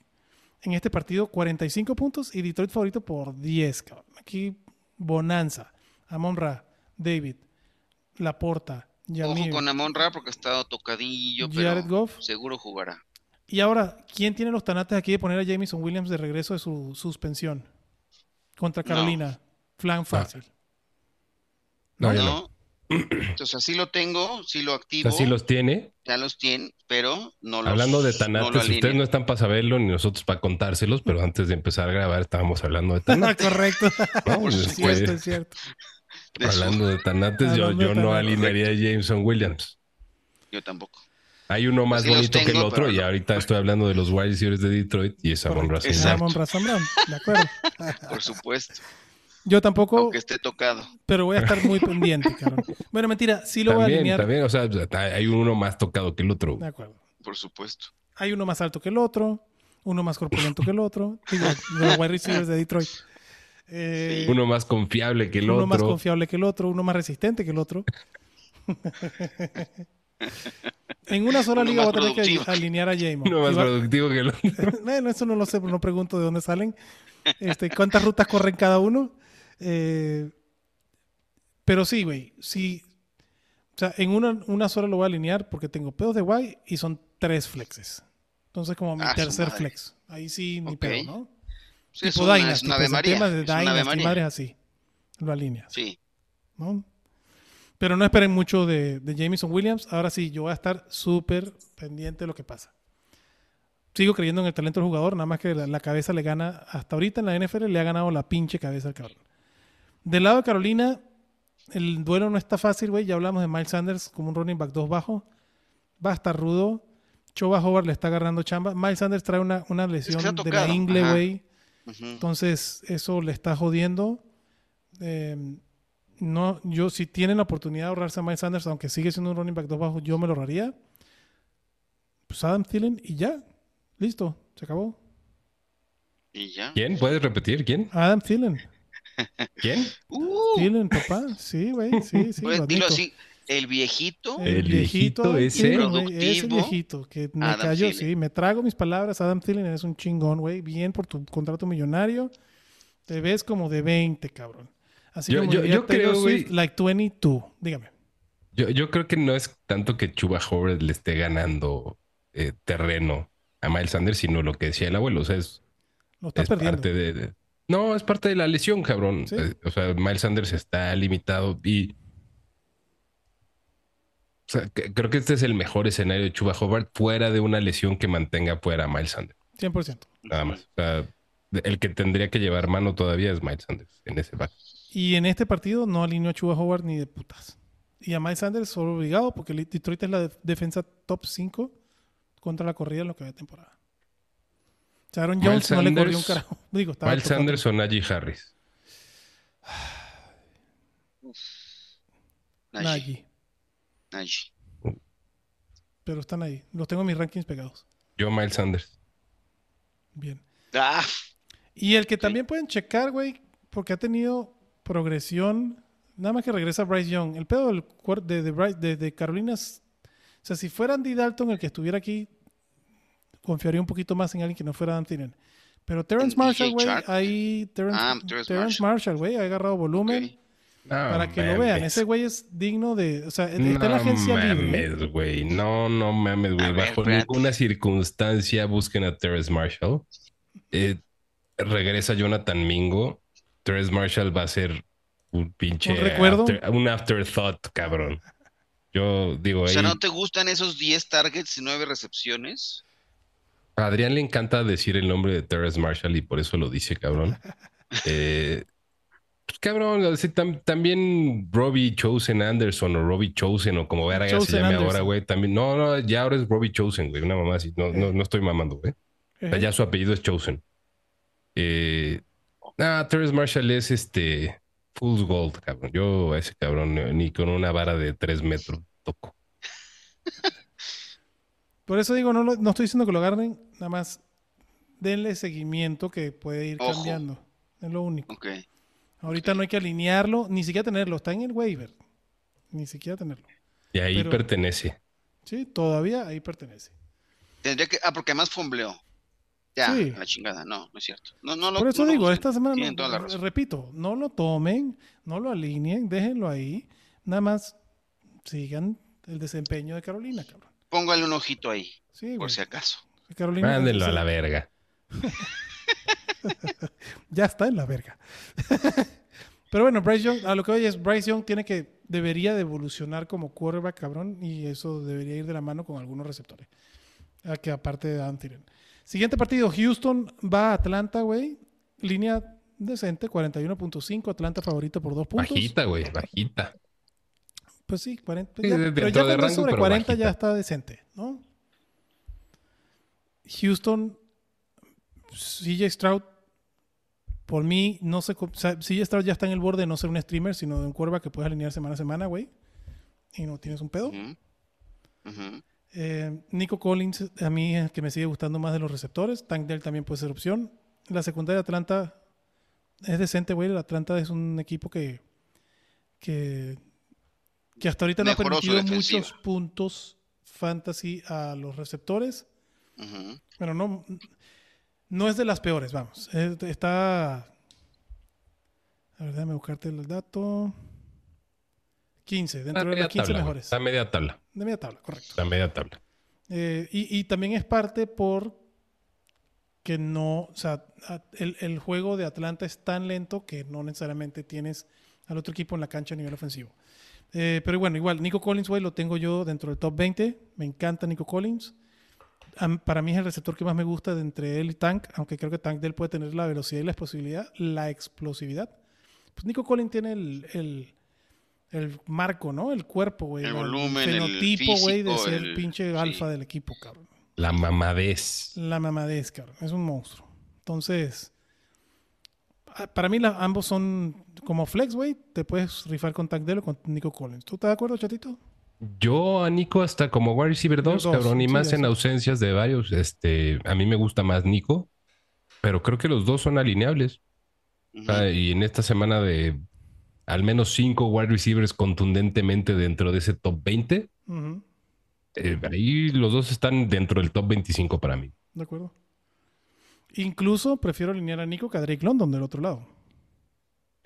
En este partido, 45 puntos y Detroit favorito por 10, cabrón. Aquí, Bonanza, Amon Ra, David, Laporta, Ojo Jamir. con Amon Ra porque ha estado tocadillo, pero Jared Goff. seguro jugará. Y ahora, ¿quién tiene los tanates aquí de poner a Jameson Williams de regreso de su suspensión? Contra No. Carolina. Flan fácil. No, ya no. ¿No? Entonces así lo tengo, sí lo activo, sea, sí los tiene. ya los tiene, pero no los Hablando de no tanates, ustedes no están para saberlo ni nosotros para contárselos, pero antes de empezar a grabar estábamos hablando de *laughs* tanates. Correcto. *laughs* ¿no? Por Este, es cierto, es *laughs* cierto. Hablando de tanates, yo, no alinearía a Jameson Williams. yo tampoco. Hay uno más bonito que el otro pero y no. ahorita estoy hablando de los wide receivers de Detroit y es Amon Ra Correcto. St. Brown. Exacto. Amon Ra St. Brown, De acuerdo. Por supuesto, Yo tampoco, aunque esté tocado. pero voy a estar muy pendiente, *laughs* cabrón. Bueno, mentira, sí lo voy a También, alinear. también, o sea, hay uno más tocado que el otro. De acuerdo. Por supuesto. Hay uno más alto que el otro, uno más corpulento que el otro. Digo, de los wide receivers de Detroit. Eh, Uno más confiable que el uno más otro. confiable que el otro, uno más resistente que el otro. *laughs* en una sola Uno liga voy a tener que alinear a Jamon. Uno más va- productivo que el otro. *laughs* Bueno, eso no lo sé, no pregunto de dónde salen. Este, ¿Cuántas rutas corren cada uno? Eh, pero sí, güey. Sí. O sea, en una, una sola lo voy a alinear porque tengo pedos de guay y son tres flexes. Entonces, como mi Ah, tercer flex. Ahí sí, ni Ok. pedo, ¿no? Sí, tipo una, Dynasty. una pues, María. de es una Ave Dynasty, así. Lo alineas. Sí. ¿no? Pero no esperen mucho de, de Jameson Williams. Ahora sí, yo voy a estar súper pendiente de lo que pasa. Sigo creyendo en el talento del jugador, nada más que la, la cabeza le gana, hasta ahorita en la NFL le ha ganado la pinche cabeza al cabrón. Del lado de Carolina, el duelo no está fácil, güey. Ya hablamos de Miles Sanders como un running back 2 bajo. Va a estar rudo. Choba Howard le está agarrando chamba. Miles Sanders trae una, una lesión de la ingle, güey. Entonces, eso le está jodiendo. Eh, no, yo, si tienen la oportunidad de ahorrarse a Miles Sanders, aunque sigue siendo un running back dos bajo, yo me lo ahorraría. Pues Adam Thielen y ya. Listo, se acabó. Y ya. ¿Quién? ¿Puedes repetir? ¿Quién? Adam Thielen. ¿Quién? Uh, Thielen, papá. Sí, güey. Sí, sí. pues, lo dilo así. El viejito. El viejito ese. Ese viejito que me Adam cayó, Thielen. sí, me trago mis palabras. Adam Thielen es un chingón, güey. Bien por tu contrato millonario. Te ves como de 20, cabrón. Así Yo- como yo- yo creo, güey- Swift, like 22. Dígame. Yo, yo creo que no es tanto que Chuba Howard le esté ganando eh, terreno a Miles Sanders, sino lo que decía el abuelo. O sea, es, Lo estás es perdiendo. parte de, de- No, es parte de la lesión, cabrón. Sí. Eh, O sea, Miles Sanders está limitado y... O sea, que- creo que este es el mejor escenario de Chuba Howard fuera de una lesión que mantenga fuera a Miles Sanders. 100%. Nada más. O sea, el que tendría que llevar mano todavía es Miles Sanders en ese back. Y en este partido no alineó a Chuba Howard ni de putas. Y a Miles Sanders solo obligado porque Detroit es la de- defensa top 5 contra la corrida en lo que va de temporada. O sea, Aaron Miles Jones no le corrió un Sanders- carajo. *laughs* Digo, estaba Miles. Sanders o Najee Harris. Najee. Najee. Pero están ahí. Los tengo en mis rankings pegados. Yo Miles Sanders. Bien. Ah, Y el que también pueden checar, güey, porque ha tenido progresión. Nada más que regresa Bryce Young. El pedo del de, de, Bryce- de- de Carolina es- O sea, si fuera Andy Dalton el que estuviera aquí, confiaría un poquito más en alguien que no fuera Dan Thielen. Pero Terrence ¿En Marshall, güey, ahí. Terrence, Ah, Terrence Terrence Marshall. Güey, ha agarrado volumen. Para que lo vean. Ese güey es digno de. O sea, está en la No agencia libre. mames, güey. No, no mames, güey. Ver, Bajo ninguna circunstancia busquen a Terrence Marshall. Eh, regresa Jonathan Mingo. Terrence Marshall va a ser un pinche ¿Un recuerdo? after- un afterthought, cabrón. Yo digo O sea, ahí. ¿no te gustan esos 10 targets y 9 recepciones? A Adrián le encanta decir el nombre de Terrence Marshall y por eso lo dice, cabrón. *laughs* Eh, pues, cabrón, también Robbie Chosen Anderson o Robbie Chosen o como verga se llame Anderson. ahora, güey. También, no, no, ya ahora es Robbie Chosen, güey. Una mamá así. No, no, no estoy mamando, güey. O sea, ya su apellido es Chosen. Eh, ah, Terrence Marshall es este Fool's Gold, cabrón. Yo a ese cabrón eh, ni con una vara de tres metros toco. *laughs* Por eso digo, no, lo- no estoy diciendo que lo agarren, nada más denle seguimiento que puede ir Ojo. cambiando. Es lo único. Ahorita no hay que alinearlo, ni siquiera tenerlo. Está en el waiver. Ni siquiera tenerlo. Y ahí Pero- pertenece. Sí, todavía ahí pertenece. Tendría que. Ah, porque además fombleó. Ya, Sí. la chingada. No, no es cierto. No, no, lo- Por eso no digo, esta semana, no- toda la razón. repito, no lo tomen, no lo alineen, déjenlo ahí. Nada más sigan el desempeño de Carolina, cabrón. Póngale un ojito ahí, Sí, por güey. si acaso. Carolina Mándenlo a la verga. *laughs* ya está en la verga. *laughs* Pero bueno, Bryce Young, a lo que oye es, Bryce Young tiene que, debería de evolucionar como quarterback, cabrón, y eso debería ir de la mano con algunos receptores. A que aparte de Thielen. Siguiente partido, Houston va a Atlanta, güey. Línea decente, 41.5, Atlanta favorito por dos puntos. Bajita, güey, bajita. Pues sí, 40. Sí, ya- de- pero ya rango, sobre pero 40 ya está decente, ¿no? Houston, CJ Stroud, por mí, no sé, o sea, CJ Stroud ya está en el borde de no ser un streamer, sino de un quarterback que puedes alinear semana a semana, güey. Y no tienes un pedo. Eh, Nico Collins, a mí es el que me sigue gustando más de los receptores. Tank Dell también puede ser opción. La secundaria de Atlanta es decente, güey. Atlanta es un equipo que, que, que hasta ahorita no ha permitido defensiva. muchos puntos fantasy a los receptores. Pero no, no es de las peores, vamos. Es- está. A ver, déjame buscarte el dato. 15, Está dentro de las 15 tabla, güey. mejores. Está media tabla. De media tabla, correcto. Está media tabla. Eh, y, y también es parte por que no, o sea, el, el juego de Atlanta es tan lento que no necesariamente tienes al otro equipo en la cancha a nivel ofensivo. Eh, pero bueno, igual, Nico Collins, güey, lo tengo yo dentro del top 20. Me encanta Nico Collins. Para mí es el receptor que más me gusta de entre él y Tank, aunque creo que Tank de él puede tener la velocidad y la explosividad, la explosividad. Pues Nico Collins tiene el, el, el marco, ¿no? El cuerpo, güey. El volumen, el fenotipo, güey, de ser el- pinche sí. alfa del equipo, cabrón. La mamadez. La mamadez, cabrón. Es un monstruo. Entonces, para mí la- ambos son como flex, güey. Te puedes rifar con Tank Dell o con Nico Collins. ¿Tú estás de acuerdo, chatito? Yo a Nico hasta como wide receiver 2, Dos, cabrón, y sí, más en ausencias de varios. Este, a mí me gusta más Nico, pero creo que los dos son alineables. Ah, y en esta semana de al menos cinco wide receivers contundentemente dentro de ese top 20, Ujú, eh, ahí los dos están dentro del top 25 para mí. De acuerdo. Incluso prefiero alinear a Nico que a Drake London del otro lado.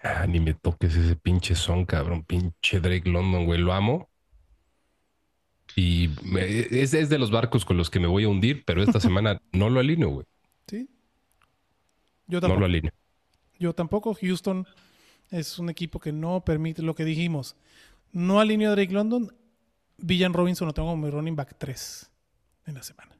Ah, ni me toques ese pinche son, cabrón. Pinche Drake London, güey. Lo amo. Y es, es de los barcos con los que me voy a hundir, pero esta *laughs* semana no lo alineo, güey. ¿Sí? Yo No tampoco. lo alineo. Yo tampoco. Houston es un equipo que no permite lo que dijimos. No alineo a Drake London. Villan Robinson lo tengo como mi running back 3 en la semana.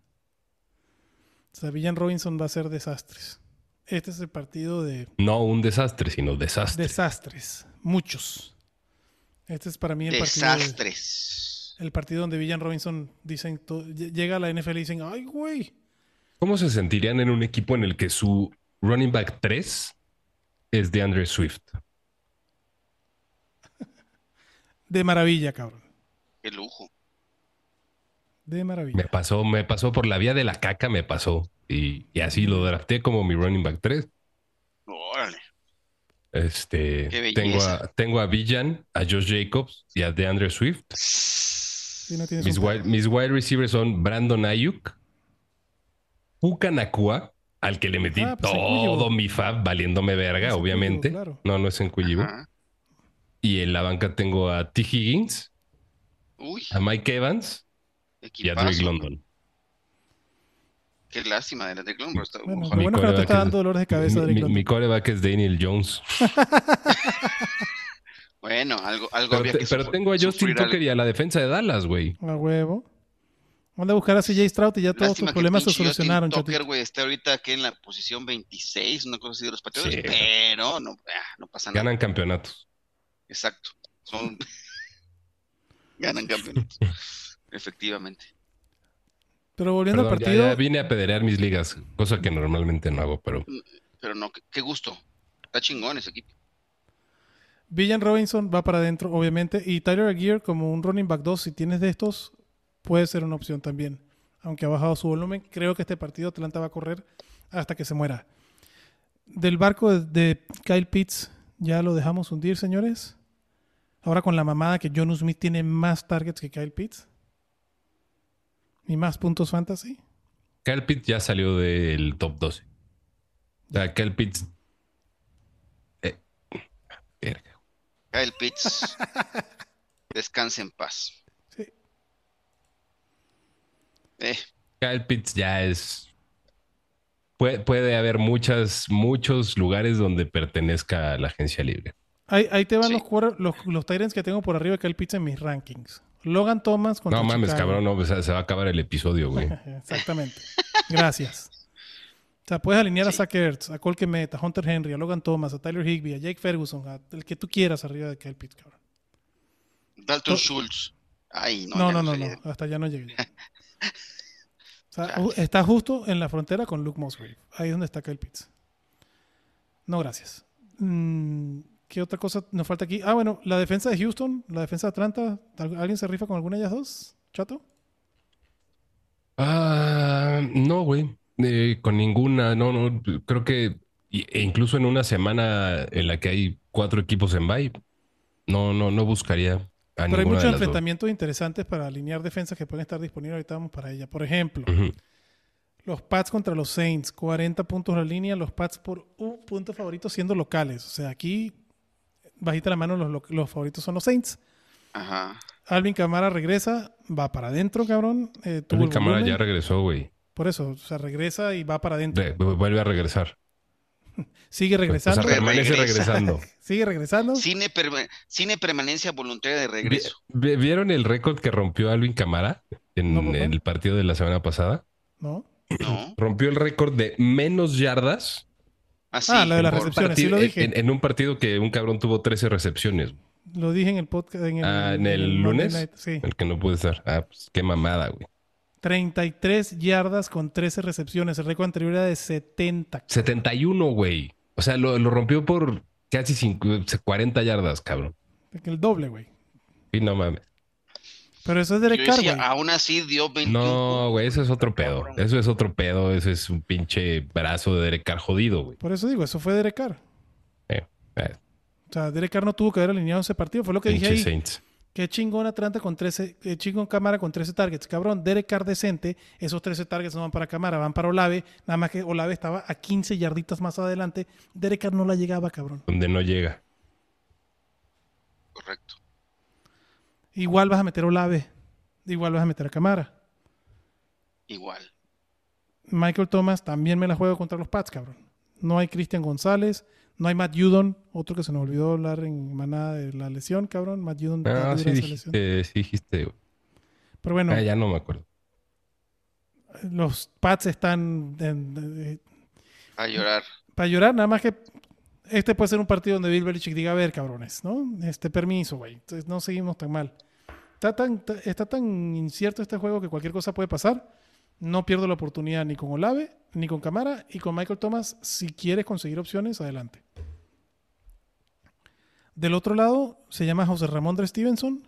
O sea, Villan Robinson va a ser desastres. Este es el partido de No un desastre, sino desastre. desastres. Muchos. Este es para mí el partido. de- Desastres. el partido donde Villan Robinson dicen, llega a la NFL y dicen, ay, güey. ¿Cómo se sentirían en un equipo en el que su running back 3 es de Andre Swift? De maravilla, cabrón. Qué lujo. De maravilla. Me pasó, me pasó por la vía de la caca, me pasó. Y, y así lo drafté como mi running back 3. Órale. Este, tengo a, tengo a Villan, a Josh Jacobs y a DeAndre Swift. Sí, no tienes Mis wide, mis wide receivers son Brandon Ayuk, Puka Nakua, al que le metí Ah, pues todo mi fab valiéndome verga, obviamente. Claro. No, no es en. Y en la banca tengo a T. Higgins, Uy, a Mike Evans y a Drake equipazo. London. Qué lástima de la Drake London. pero está- Bueno, lo bueno es que no te coreback está es- dando dolores de cabeza, mi, Drake mi, London. mi coreback es Daniel Jones. *laughs* Bueno, algo, algo Pero, había te- que pero tengo a Justin algo. Tucker y a la defensa de Dallas, güey. A huevo. Manda a buscar a CJ Stroud y ya todos que problemas se solucionaron, Tucker, güey, está ahorita aquí en la posición 26, una cosa así de los pateadores, Sí. pero no, ah, no pasa nada. Ganan campeonatos. Exacto. Son *laughs* ganan campeonatos. *laughs* Efectivamente. Pero volviendo Perdón, al partido, ya vine a pederear mis ligas, cosa que normalmente no hago, pero Pero no, qué, qué gusto. Está chingón ese equipo. Villan Robinson va para adentro, obviamente. Y Tyler Aguirre, como un running back 2, si tienes de estos, puede ser una opción también. Aunque ha bajado su volumen, creo que este partido Atlanta va a correr hasta que se muera. Del barco de, de Kyle Pitts, ya lo dejamos hundir, señores. Ahora con la mamada que John Smith tiene más targets que Kyle Pitts. ¿Y más puntos fantasy? Kyle Pitts ya salió del top 12. O sea, Kyle Pitts. Eh, verga. Kyle Pitts. *laughs* Descanse en paz. Sí. Eh, Kyle Pitts ya es. Puede, puede haber muchas, muchos lugares donde pertenezca a la agencia libre. Ahí, ahí te van Sí. los, los, los Tyrants que tengo por arriba de Kyle Pitts en mis rankings. Logan Thomas contra No mames, Chicago. cabrón, no, o sea, se va a acabar el episodio, güey. *laughs* Exactamente. Gracias. O sea, puedes alinear a. Zach Ertz, a Cole Kemet, a Hunter Henry, a Logan Thomas, a Tyler Higby, a Jake Ferguson, a el que tú quieras arriba de Kyle Pitts, cabrón. Dalton To- Schultz. Ay, no, No, ya no, no, no, hasta allá no llegué. *laughs* O sea, está justo en la frontera con Luke Musgrave. Ahí es donde está Kyle Pitts. No, gracias. Mm, ¿Qué otra cosa nos falta aquí? Ah, bueno, la defensa de Houston, la defensa de Atlanta. ¿Al- ¿Alguien se rifa con alguna de ellas dos? ¿Chato? Ah, no, güey. Eh, con ninguna, no, no. Creo que e incluso en una semana en la que hay cuatro equipos en bye, no, no, no buscaría a Pero hay muchos de las dos. enfrentamientos interesantes para alinear defensas que pueden estar disponibles. Ahorita vamos para ella. Por ejemplo, los Pats contra los Saints, 40 puntos la línea, los Pats por un punto favorito siendo locales. O sea, aquí, bajita la mano, los, lo- los favoritos son los Saints. Ajá. Alvin Camara regresa, va para adentro, cabrón. Eh, Alvin volumen. ya regresó, güey. Por eso, o sea, regresa y va para adentro. Vuelve a regresar. Sigue O sea, regresando. permanece Regresa. regresando. *laughs* sigue regresando. Cine, perma- cine permanencia voluntaria de regreso. Vi- vi- ¿Vieron el récord que rompió Alvin Kamara en No, papá. el partido de la semana pasada? ¿No? ¿No? Rompió el récord de menos yardas Así. Ah, la de las recepciones. sí lo dije. En, en un partido que un cabrón tuvo 13 recepciones. Lo dije en el podcast. En el, Ah, ¿en el Monday lunes? Night, Sí. El que no puede estar. Ah, pues qué mamada, güey. 33 yardas con 13 recepciones. El récord anterior era de 70. 71, güey. O sea, lo, lo rompió por casi cinco- 40 yardas, cabrón. El doble, güey. Y no mames. Pero eso es Yo Derek Carr, decía, güey. aún así dio 21. No, güey, eso es otro pedo. Eso es otro pedo. Eso es un pinche brazo de Derek Carr jodido, güey. Por eso digo, eso fue Derek Carr. Eh, eh, O sea, Derek Carr no tuvo que haber alineado ese partido. Fue lo que dije ahí. Saints. Qué chingón Atlanta con 13, qué chingón Cámara con 13 targets. Cabrón, Derek Carr decente, esos 13 targets no van para Cámara, van para Olave. Nada más que Olave estaba a 15 yarditas más adelante. Derek Carr no la llegaba, cabrón. Donde no llega. Correcto. Igual vas a meter a Olave. Igual vas a meter a Cámara. Igual. Michael Thomas también me la juego contra los Pats, cabrón. No hay Cristian González, no hay Matt Judon, otro que se nos olvidó hablar en manada de la lesión, cabrón. Matt Judon Ah, sí esa lesión. dijiste, sí dijiste. Pero bueno, Ah, ya no me acuerdo. los Pats están en- en- A llorar. para llorar, nada más que este puede ser un partido donde Bill Belichick diga, a ver, cabrones, ¿no? Este permiso, güey. Entonces no seguimos tan mal. Está tan, ta- está tan incierto este juego que cualquier cosa puede pasar. No pierdo la oportunidad ni con Olave, ni con Camara, y con Michael Thomas, si quieres conseguir opciones, adelante. Del otro lado, se llama José Ramón de Stevenson,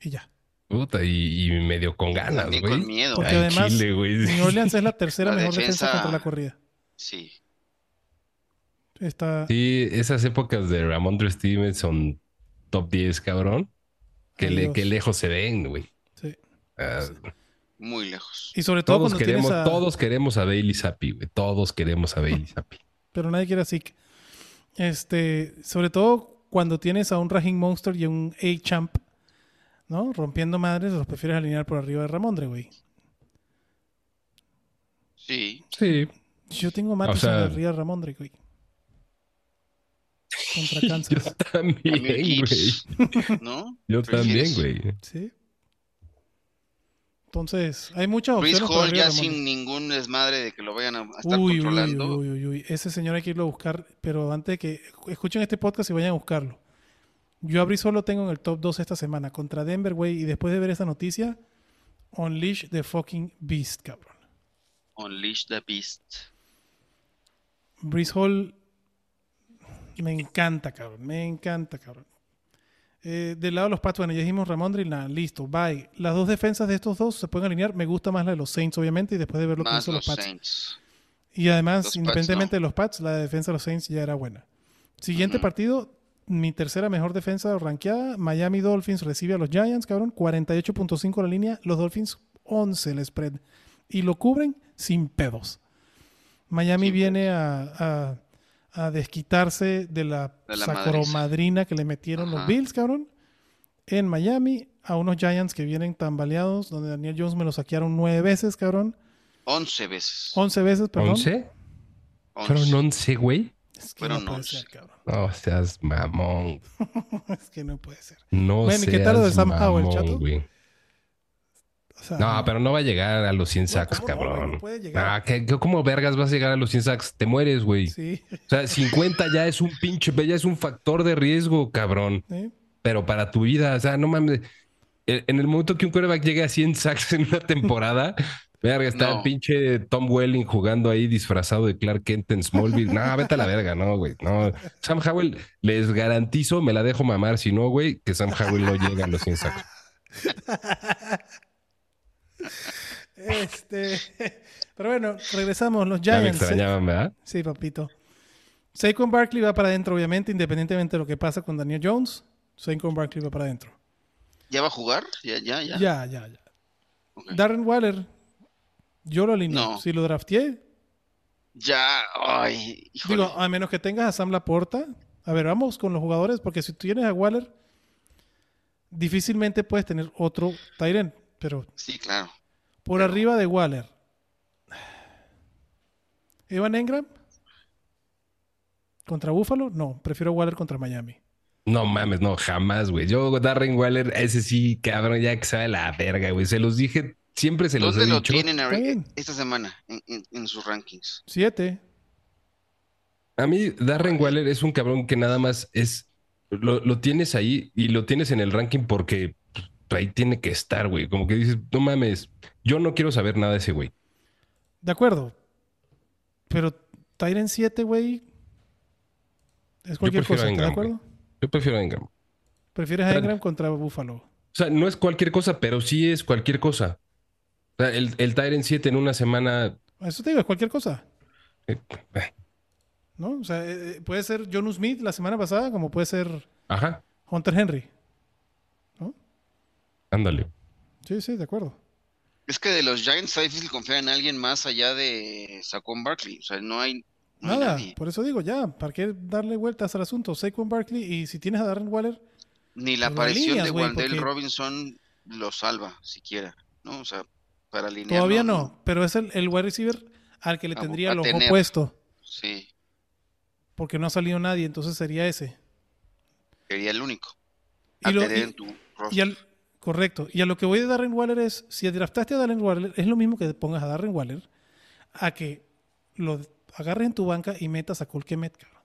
y ya. Puta, y, y medio con ganas, güey. con miedo. Porque además, chile. New Orleans es la tercera La mejor defensa defensa- contra la corrida. Sí. Está, Sí, esas épocas de Ramondre Stevenson top 10, cabrón. Que, le- que lejos se ven, güey. sí. Ah, Muy lejos. Y sobre todo todos queremos, a... todos queremos a Bailey Zappi, güey. Todos queremos a Bailey Zappi. pero nadie quiere así. Este, sobre todo cuando tienes a un Raheem Monster y un A-Champ, ¿no? Rompiendo madres, los prefieres alinear por arriba de Ramondre, güey. Sí. Sí. Yo tengo Mattison sea- arriba de Ramondre, güey. Contra *laughs* Yo Kansas. también, También güey. *laughs* ¿No? Yo también, güey. Sí. Entonces, hay muchas opciones por Hall ya sin ningún desmadre de que lo vayan a estar Uy, uy, controlando. uy, uy, uy. Ese señor hay que irlo a buscar, pero antes de que escuchen este podcast y vayan a buscarlo. Yo abrí solo tengo en el top 2 esta semana contra Denver, güey, y después de ver esta noticia, Unleash the fucking beast, cabrón. Unleash the Beast. Breeze Hall me encanta, cabrón, me encanta, cabrón. Eh, del lado de los Pats, bueno, ya dijimos Ramondre y nada, listo, bye. Las dos defensas de estos dos se pueden alinear. Me gusta más la de los Saints, obviamente, y después de ver lo que hizo los los Pats. Saints. Y además, Los Pats, independientemente no. de los Pats, la defensa de los Saints ya era buena. Siguiente partido, mi tercera mejor defensa rankeada. Miami Dolphins recibe a los Giants, cabrón. 48.5 la línea. Los Dolphins 11 el spread. Y lo cubren sin pedos. Miami viene a, a- a desquitarse de la, De la sacromadrina que le metieron los. Bills, cabrón. En Miami, a unos Giants que vienen tambaleados, donde Daniel Jones me lo saquearon nueve veces, cabrón. 11 veces. 11 veces, perdón. ¿11? 11. Fueron 11, güey. Es que Fueron no puede 11. ser, cabrón. No seas mamón. *laughs* es que no puede ser. No Bueno, ¿y seas qué tal lo de Sam Howell, chato? güey. O sea, No, pero no va a llegar a los 100 sacks, cabrón. No puede llegar. Ah, ¿qué- qué- ¿Cómo vergas vas a llegar a los 100 sacks? Te mueres, güey. Sí. O sea, 50 ya es un pinche, ya es un factor de riesgo, cabrón. Pero para tu vida, o sea, no mames. En en el momento que un quarterback llegue a 100 sacks en una temporada, *laughs* verga, está No. el pinche Tom Welling jugando ahí disfrazado de Clark Kent en Smallville. No, vete a la verga, no, güey. No. Sam Howell, les garantizo, me la dejo mamar. Si no, güey, que Sam Howell no llega a los 100 sacks. *laughs* Este, *laughs* pero bueno, regresamos. Los Ya me Giants. extrañaban, ¿verdad? Sí, papito. Saquon Barkley va para adentro, obviamente, independientemente de lo que pasa con Daniel Jones. Saquon Barkley va para adentro. ¿Ya va a jugar? Ya, ya, ya. Ya, ya, ya. Ok. Darren Waller, yo lo alineo. No. Si lo drafteé, Ya, ay, híjole. digo, a menos que tengas a Sam Laporta. A ver, vamos con los jugadores, porque si tú tienes a Waller, difícilmente puedes tener otro Tyrant. Pero Sí, claro. Por arriba de Waller. Evan Engram contra Buffalo, no, prefiero Waller contra Miami. No mames, no, jamás, güey. Yo, Darren Waller, ese sí, cabrón, ya que sabe la verga, güey. Se los dije, siempre se los he ¿Dónde lo dicho. tienen esta semana en, en- en sus rankings? Siete. A mí, Darren Waller es un cabrón que nada más es. Lo, lo tienes ahí y lo tienes en el ranking porque pues, ahí tiene que estar, güey. Como que dices, no mames, yo no quiero saber nada de ese güey. De acuerdo. Pero Tyrant 7, güey. Es cualquier cosa, a ¿estás de acuerdo? Yo prefiero a Ingram. O Prefieres a Ingram contra Buffalo. sea, no es cualquier cosa, pero sí es cualquier cosa. O sea, el, el Tyrant 7 en una semana. Eso te digo, es cualquier cosa. eh, eh, ¿No? O sea, eh, puede ser John Smith la semana pasada, como puede ser ajá, Hunter Henry. ándale. Sí, sí, de acuerdo. Es que de los Giants está difícil confiar en alguien más allá de Saquon Barkley. O sea, no hay, no Nada, nadie. por eso digo, ya, ¿para qué darle vueltas al asunto? Saquon Barkley y si tienes a Darren Waller, Ni la Pues aparición de porque- Robinson lo salva, siquiera. ¿No? O sea, para alinearlo. todavía no, pero es el, el wide receiver al que le A- tendría el ojo tener. puesto, Sí, porque no ha salido nadie, entonces sería ese. sería el único. Y lo- y- tu Y roster. al, correcto. Y a lo que voy de Darren Waller es, si draftaste a Darren Waller, es lo mismo que pongas a Darren Waller a que lo agarres en tu banca y metas a Colquemet, cabrón.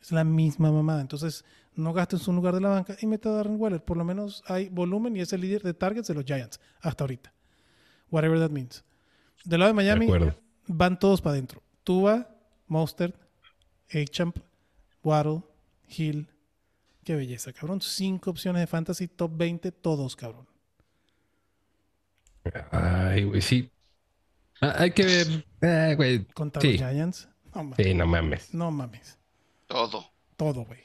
Es la misma mamada. Entonces, no gastes un lugar de la banca y meta a Darren Waller. Por lo menos hay volumen y es el líder de targets de los Giants hasta ahorita. Whatever that means. Del lado de Miami, van todos para adentro. Tua, Mostert, Champ, Waddle, Hill. Qué belleza, cabrón. Cinco opciones de fantasy, top 20, todos, cabrón. Ay, güey, sí. Ah, hay que ver. Güey. Contra Sí. los Giants. No mames. Sí, no mames. No mames. Todo. Todo, güey.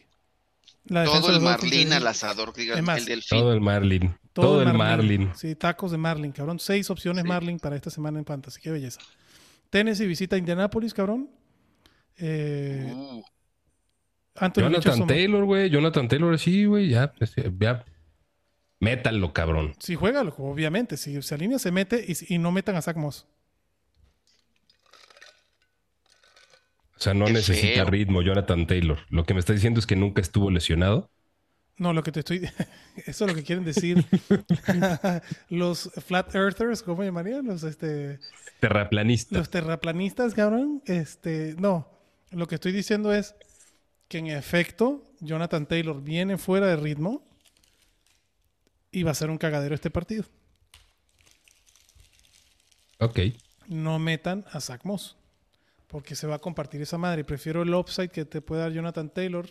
Todo el Marlin al asador, más, el delfín. Todo el Marlin. Todo, el Marlin. Sí, tacos de Marlin, cabrón. Seis opciones Sí. Marlin para esta semana en fantasy. Qué belleza. Tennessee visita Indianapolis, cabrón. Eh, Uh, Anthony Jonathan Richardson. Taylor, güey. Jonathan Taylor, sí, güey. Ya, este, ya. Métanlo, cabrón. Si juega, obviamente. Si se alinea, se mete y, y no metan a Zach Moss. O sea, no Qué necesita feo. ritmo Jonathan Taylor. Lo que me está diciendo es que nunca estuvo lesionado. No, lo que te estoy. *laughs* Eso es lo que quieren decir *laughs* los Flat Earthers, ¿cómo llamarían? Los, este, Terraplanista. los terraplanistas, cabrón. Este, no. Lo que estoy diciendo es que en efecto, Jonathan Taylor viene fuera de ritmo y va a ser un cagadero este partido. Ok. No metan a Zach Moss. Porque se va a compartir esa madre. Prefiero el upside que te puede dar Jonathan Taylor.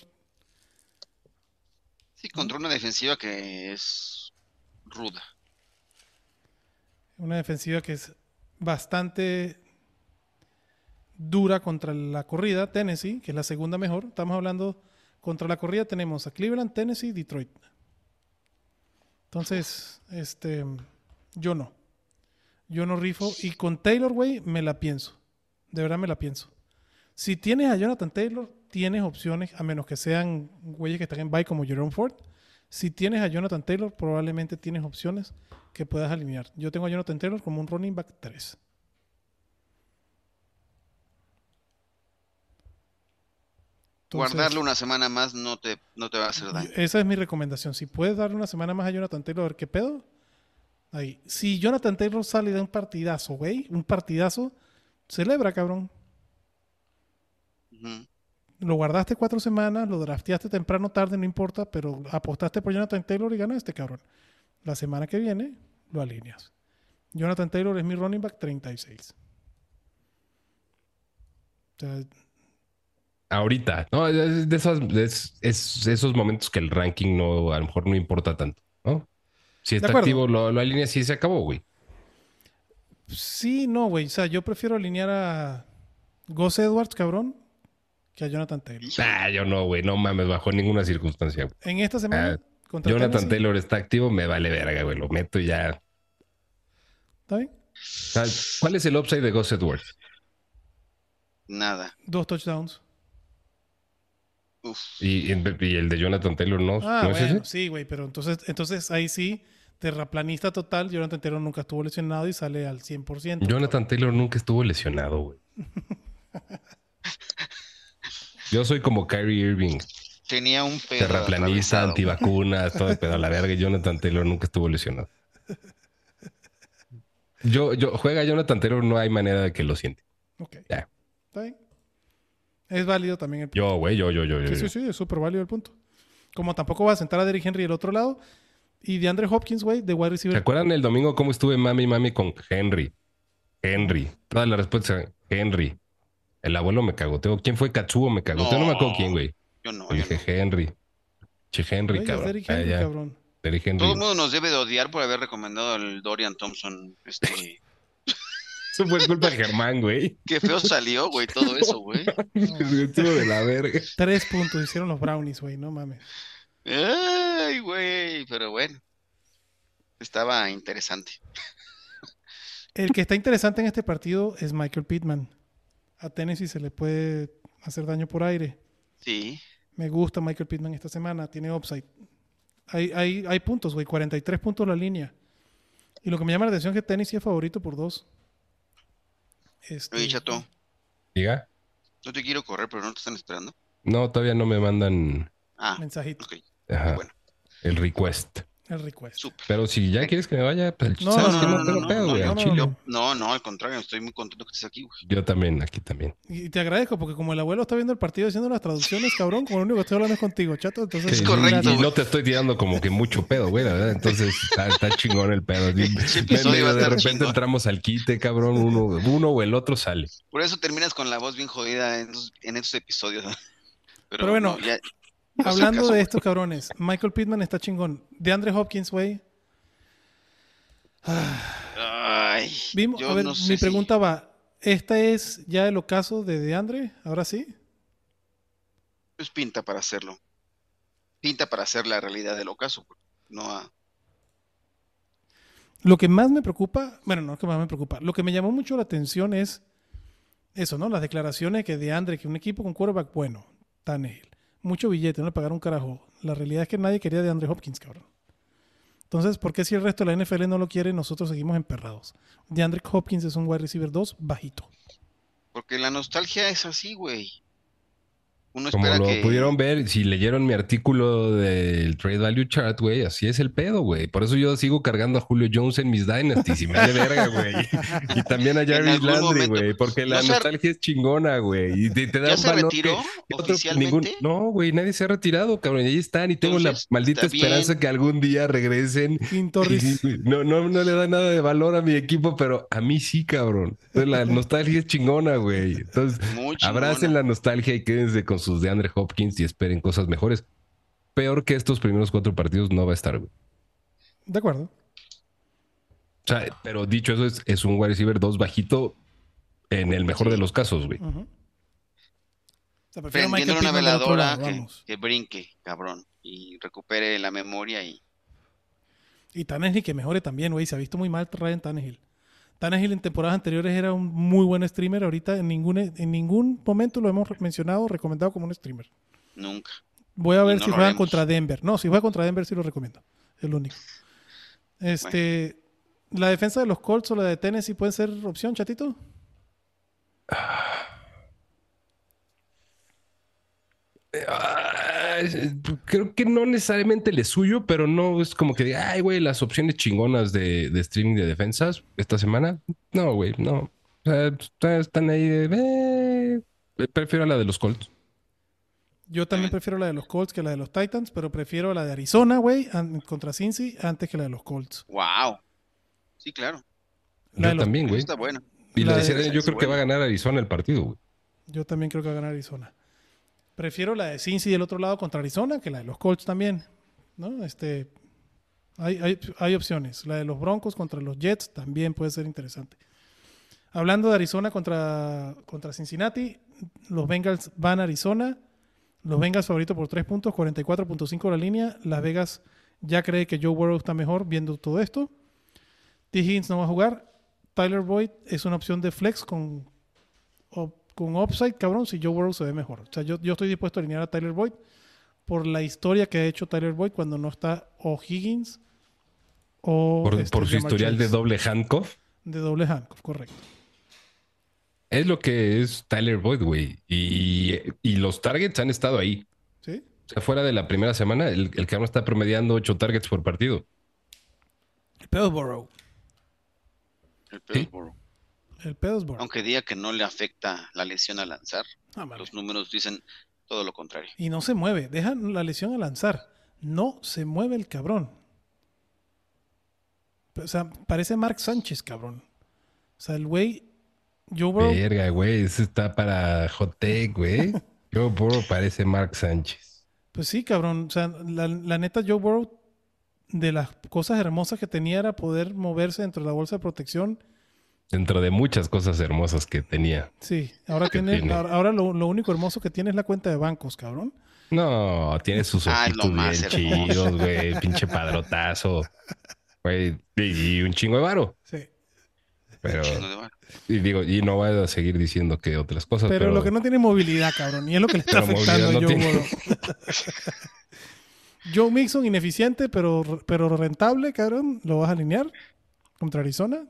sí, contra una defensiva que es ruda. Una defensiva que es bastante dura contra la corrida. Tennessee, que es la segunda mejor. Estamos hablando contra la corrida. Tenemos a Cleveland, Tennessee, Detroit. Entonces, este, yo no. Yo no rifo. Y con Taylor, güey, me la pienso. De verdad me la pienso. Si tienes a Jonathan Taylor, tienes opciones, a menos que sean güeyes que están en bye como Jerome Ford. Si tienes a Jonathan Taylor, probablemente tienes opciones que puedas alinear. Yo tengo a Jonathan Taylor como un running back 3. Entonces, Guardarlo una semana más no te, no te va a hacer daño. Esa es mi recomendación. Si puedes darle una semana más a Jonathan Taylor, a ver qué pedo. Ahí. Si Jonathan Taylor sale de un partidazo, güey, un partidazo, celebra, cabrón. Lo guardaste cuatro semanas, lo drafteaste temprano, tarde, no importa, pero apostaste por Jonathan Taylor y ganaste, cabrón. La semana que viene lo alineas. Jonathan Taylor es mi running back 36. O sea, Ahorita, ¿no? Es de esos, es, es esos momentos que el ranking no, a lo mejor no importa tanto, ¿no? Si está activo, lo, lo alineas y se acabó, güey. sí, no, güey. O sea, yo prefiero alinear a Gus Edwards, cabrón, que a Jonathan Taylor. Ah, yo no, güey, no mames, bajo ninguna circunstancia. güey. En esta semana, contra Jonathan Tennessee, Taylor está activo, me vale verga, güey. Lo meto y ya. ¿Está bien? ¿Cuál es el upside de Gus Edwards? Nada. Dos touchdowns. Y, y el de Jonathan Taylor no, Ah, ¿no es bueno, ese? sí, güey, pero entonces, entonces ahí sí, terraplanista total, Jonathan Taylor nunca estuvo lesionado y sale al 100%. Jonathan Taylor nunca estuvo lesionado, güey. *laughs* Yo soy como Kyrie Irving, Tenía un pedo terraplanista, antivacunas, todo el pedo a la verga. y Jonathan Taylor nunca estuvo lesionado. Yo, yo, juega Jonathan Taylor, no hay manera de que lo siente. Ok. Ya. Es válido también el punto. Yo, güey, yo, yo, yo, yo. Sí, sí, yo. sí, es súper válido el punto. Como tampoco va a sentar a Derrick Henry del otro lado. Y de Andre Hopkins, güey, de wide ¿Se receiver. acuerdan el domingo cómo estuve mami mami con Henry? Henry. Toda la respuesta Henry. El abuelo me cagoteó. ¿Quién fue Katsuo? Me cagoteó. No, me acuerdo quién, güey. Yo no, yo dije no. Henry. Che, Henry, cabrón. Derrick Ah, Henry, ya. cabrón. Derrick Henry. Todo el mundo nos debe de odiar por haber recomendado al Dorian Thompson. Este, *laughs* Eso fue culpa de Germán, güey. qué feo salió, güey, *laughs* todo eso, güey. Estuvo de la verga. Tres puntos hicieron los Brownies, güey, no mames. Ay, güey, pero bueno. Estaba interesante. El que está interesante en este partido es Michael Pittman. A Tennessee se le puede hacer daño por aire. Sí. Me gusta Michael Pittman esta semana, tiene upside. Hay, hay, hay puntos, güey, 43 puntos la línea. Y lo que me llama la atención es que Tennessee es favorito por dos. Este, Oye, chato, Diga. no te quiero correr, pero no te están esperando. No, todavía no me mandan Ah, Mensajito, ok, ajá, bueno, el request. El request. Pero si ya quieres que me vaya, pues No, sabes no, que no, no, no, pedo, no, güey. no, al no, chile. no. No, no, al contrario, estoy muy contento que estés aquí, güey. Yo también, aquí también. Y te agradezco porque como el abuelo está viendo el partido haciendo las traducciones, cabrón, como lo único que estoy hablando es contigo, chato. Entonces, Es correcto, Y, no te estoy tirando como que mucho pedo, güey, la verdad. Entonces está, está chingón el pedo. Y de repente chingón. entramos al quite, cabrón. Uno, uno o el otro sale. Por eso terminas con la voz bien jodida en estos, en estos episodios. Pero, Pero bueno, ya- *laughs* Hablando caso, de estos cabrones, Michael Pittman está chingón. De Andre Hopkins, güey. Ay, Vimos, yo a ver, no sé mi si- pregunta va. ¿Esta es ya el ocaso de DeAndre? ¿Ahora sí? Pues pinta para hacerlo. Pinta para hacer la realidad del ocaso. No a... Lo que más me preocupa, bueno, no lo que más me preocupa, lo que me llamó mucho la atención es eso, ¿no? Las declaraciones que de Andre, que un equipo con quarterback bueno, Tannehill, mucho billete, no le pagaron un carajo. La realidad es que nadie quería de Andre Hopkins, cabrón. Entonces, ¿por qué si el resto de la NFL no lo quiere, nosotros seguimos emperrados? De Andre Hopkins es un wide receiver 2 bajito. Porque la nostalgia es así, güey. Uno Como espera lo que... pudieron ver, si leyeron mi artículo del Trade Value Chart, güey, así es el pedo, güey. Por eso yo sigo cargando a Julio Jones en mis Dynasties y me vale verga, güey. *laughs* Y también a Jarvis Landry, güey, porque la No se- nostalgia es chingona, güey. Y te, te da ¿Ya un se retiró que otro- ningún- no, güey, nadie se ha retirado, cabrón. Y ahí están y tengo Entonces, la maldita esperanza bien. que algún día regresen. Y- no, no, no le da nada de valor a mi equipo, pero a mí sí, cabrón. Entonces, la nostalgia es chingona, güey. Entonces, abracen la nostalgia y quédense con sus de Andre Hopkins y esperen cosas mejores. Peor que estos primeros cuatro partidos no va a estar, güey. De acuerdo. O sea, pero dicho eso, es, es un wide receiver 2 bajito en el mejor Sí. de los casos, güey. Ujú. O sea, prefiero a Prendiendo Michael una veladora lado, que, que brinque, cabrón. Y recupere la memoria y... Y Tannehill que mejore también, güey. Se ha visto muy mal Ryan Tannehill. Tannehill en temporadas anteriores era un muy buen streamer. Ahorita en ningún, en ningún momento lo hemos mencionado, recomendado como un streamer. Nunca. Voy a ver no si juegan haremos. contra Denver. No, si juega contra Denver sí lo recomiendo. Es lo único. Este, ¿La defensa de los Colts o la de Tennessee pueden ser opción, chatito? *sighs* Ah, creo que no necesariamente le suyo, pero no es como que diga, ay, güey, las opciones chingonas de, de streaming de defensas esta semana. No, güey, no. O sea, está- están ahí de. eh, prefiero la de los Colts. Yo también prefiero la de los Colts que la de los Titans, pero prefiero la de Arizona, güey, contra Cincy antes que la de los Colts. Wow. Sí, claro. La Yo los- también, güey. Está bueno. Y la la de- yo creo que va a buena. ganar Arizona el partido, güey. Yo también creo que va a ganar Arizona. Prefiero la de Cincy del otro lado contra Arizona que la de los Colts también. ¿no? Este, hay, hay, hay opciones. La de los Broncos contra los Jets también puede ser interesante. Hablando de Arizona contra, contra Cincinnati, los Bengals van a Arizona. Los Bengals favorito por 3 puntos, 44.5 la línea. Las Vegas ya cree que Joe Burrow está mejor viendo todo esto. T. Higgins no va a jugar. Tyler Boyd es una opción de flex con, con upside, cabrón, si Joe Burrow se ve mejor. O sea, yo, yo estoy dispuesto a alinear a Tyler Boyd por la historia que ha hecho Tyler Boyd cuando no está o Higgins o Por, este, por su Jamar historial de doble handcuff. de doble handcuff, correcto. Es lo que es Tyler Boyd, güey. Y, y los targets han estado ahí. ¿Sí? O sea, fuera de la primera semana, el, el cabrón está promediando 8 targets por partido. El pedo Burrow. El. El pedo es Burrow. Aunque diga que no le afecta la lesión a lanzar, Ah, vale. los números dicen todo lo contrario. Y no se mueve. Dejan la lesión a lanzar. No se mueve el cabrón. O sea, parece Mark Sánchez, cabrón. O sea, el güey. Joe Burrow. Verga, güey. Eso está para hot take, güey. *laughs* Yo Burrow parece Mark Sánchez. Pues sí, cabrón. O sea, la, la neta, Joe Burrow, de las cosas hermosas que tenía era poder moverse dentro de la bolsa de protección. Dentro de muchas cosas hermosas que tenía. Sí, ahora tiene, tiene. ahora, ahora lo, lo único hermoso que tiene es la cuenta de bancos, cabrón. No, tiene sus Ah, ojitos bien hermoso. chidos, güey. *laughs* Pinche padrotazo. Güey, y, un chingo de varo. Sí. Pero, Chingo de varo. y digo, y no voy a seguir diciendo que otras cosas, Pero, pero, lo que no tiene movilidad, cabrón. Y es lo que le está afectando a Joe Burrow. Joe Mixon, ineficiente, pero, pero rentable, cabrón. ¿Lo vas a alinear contra Arizona?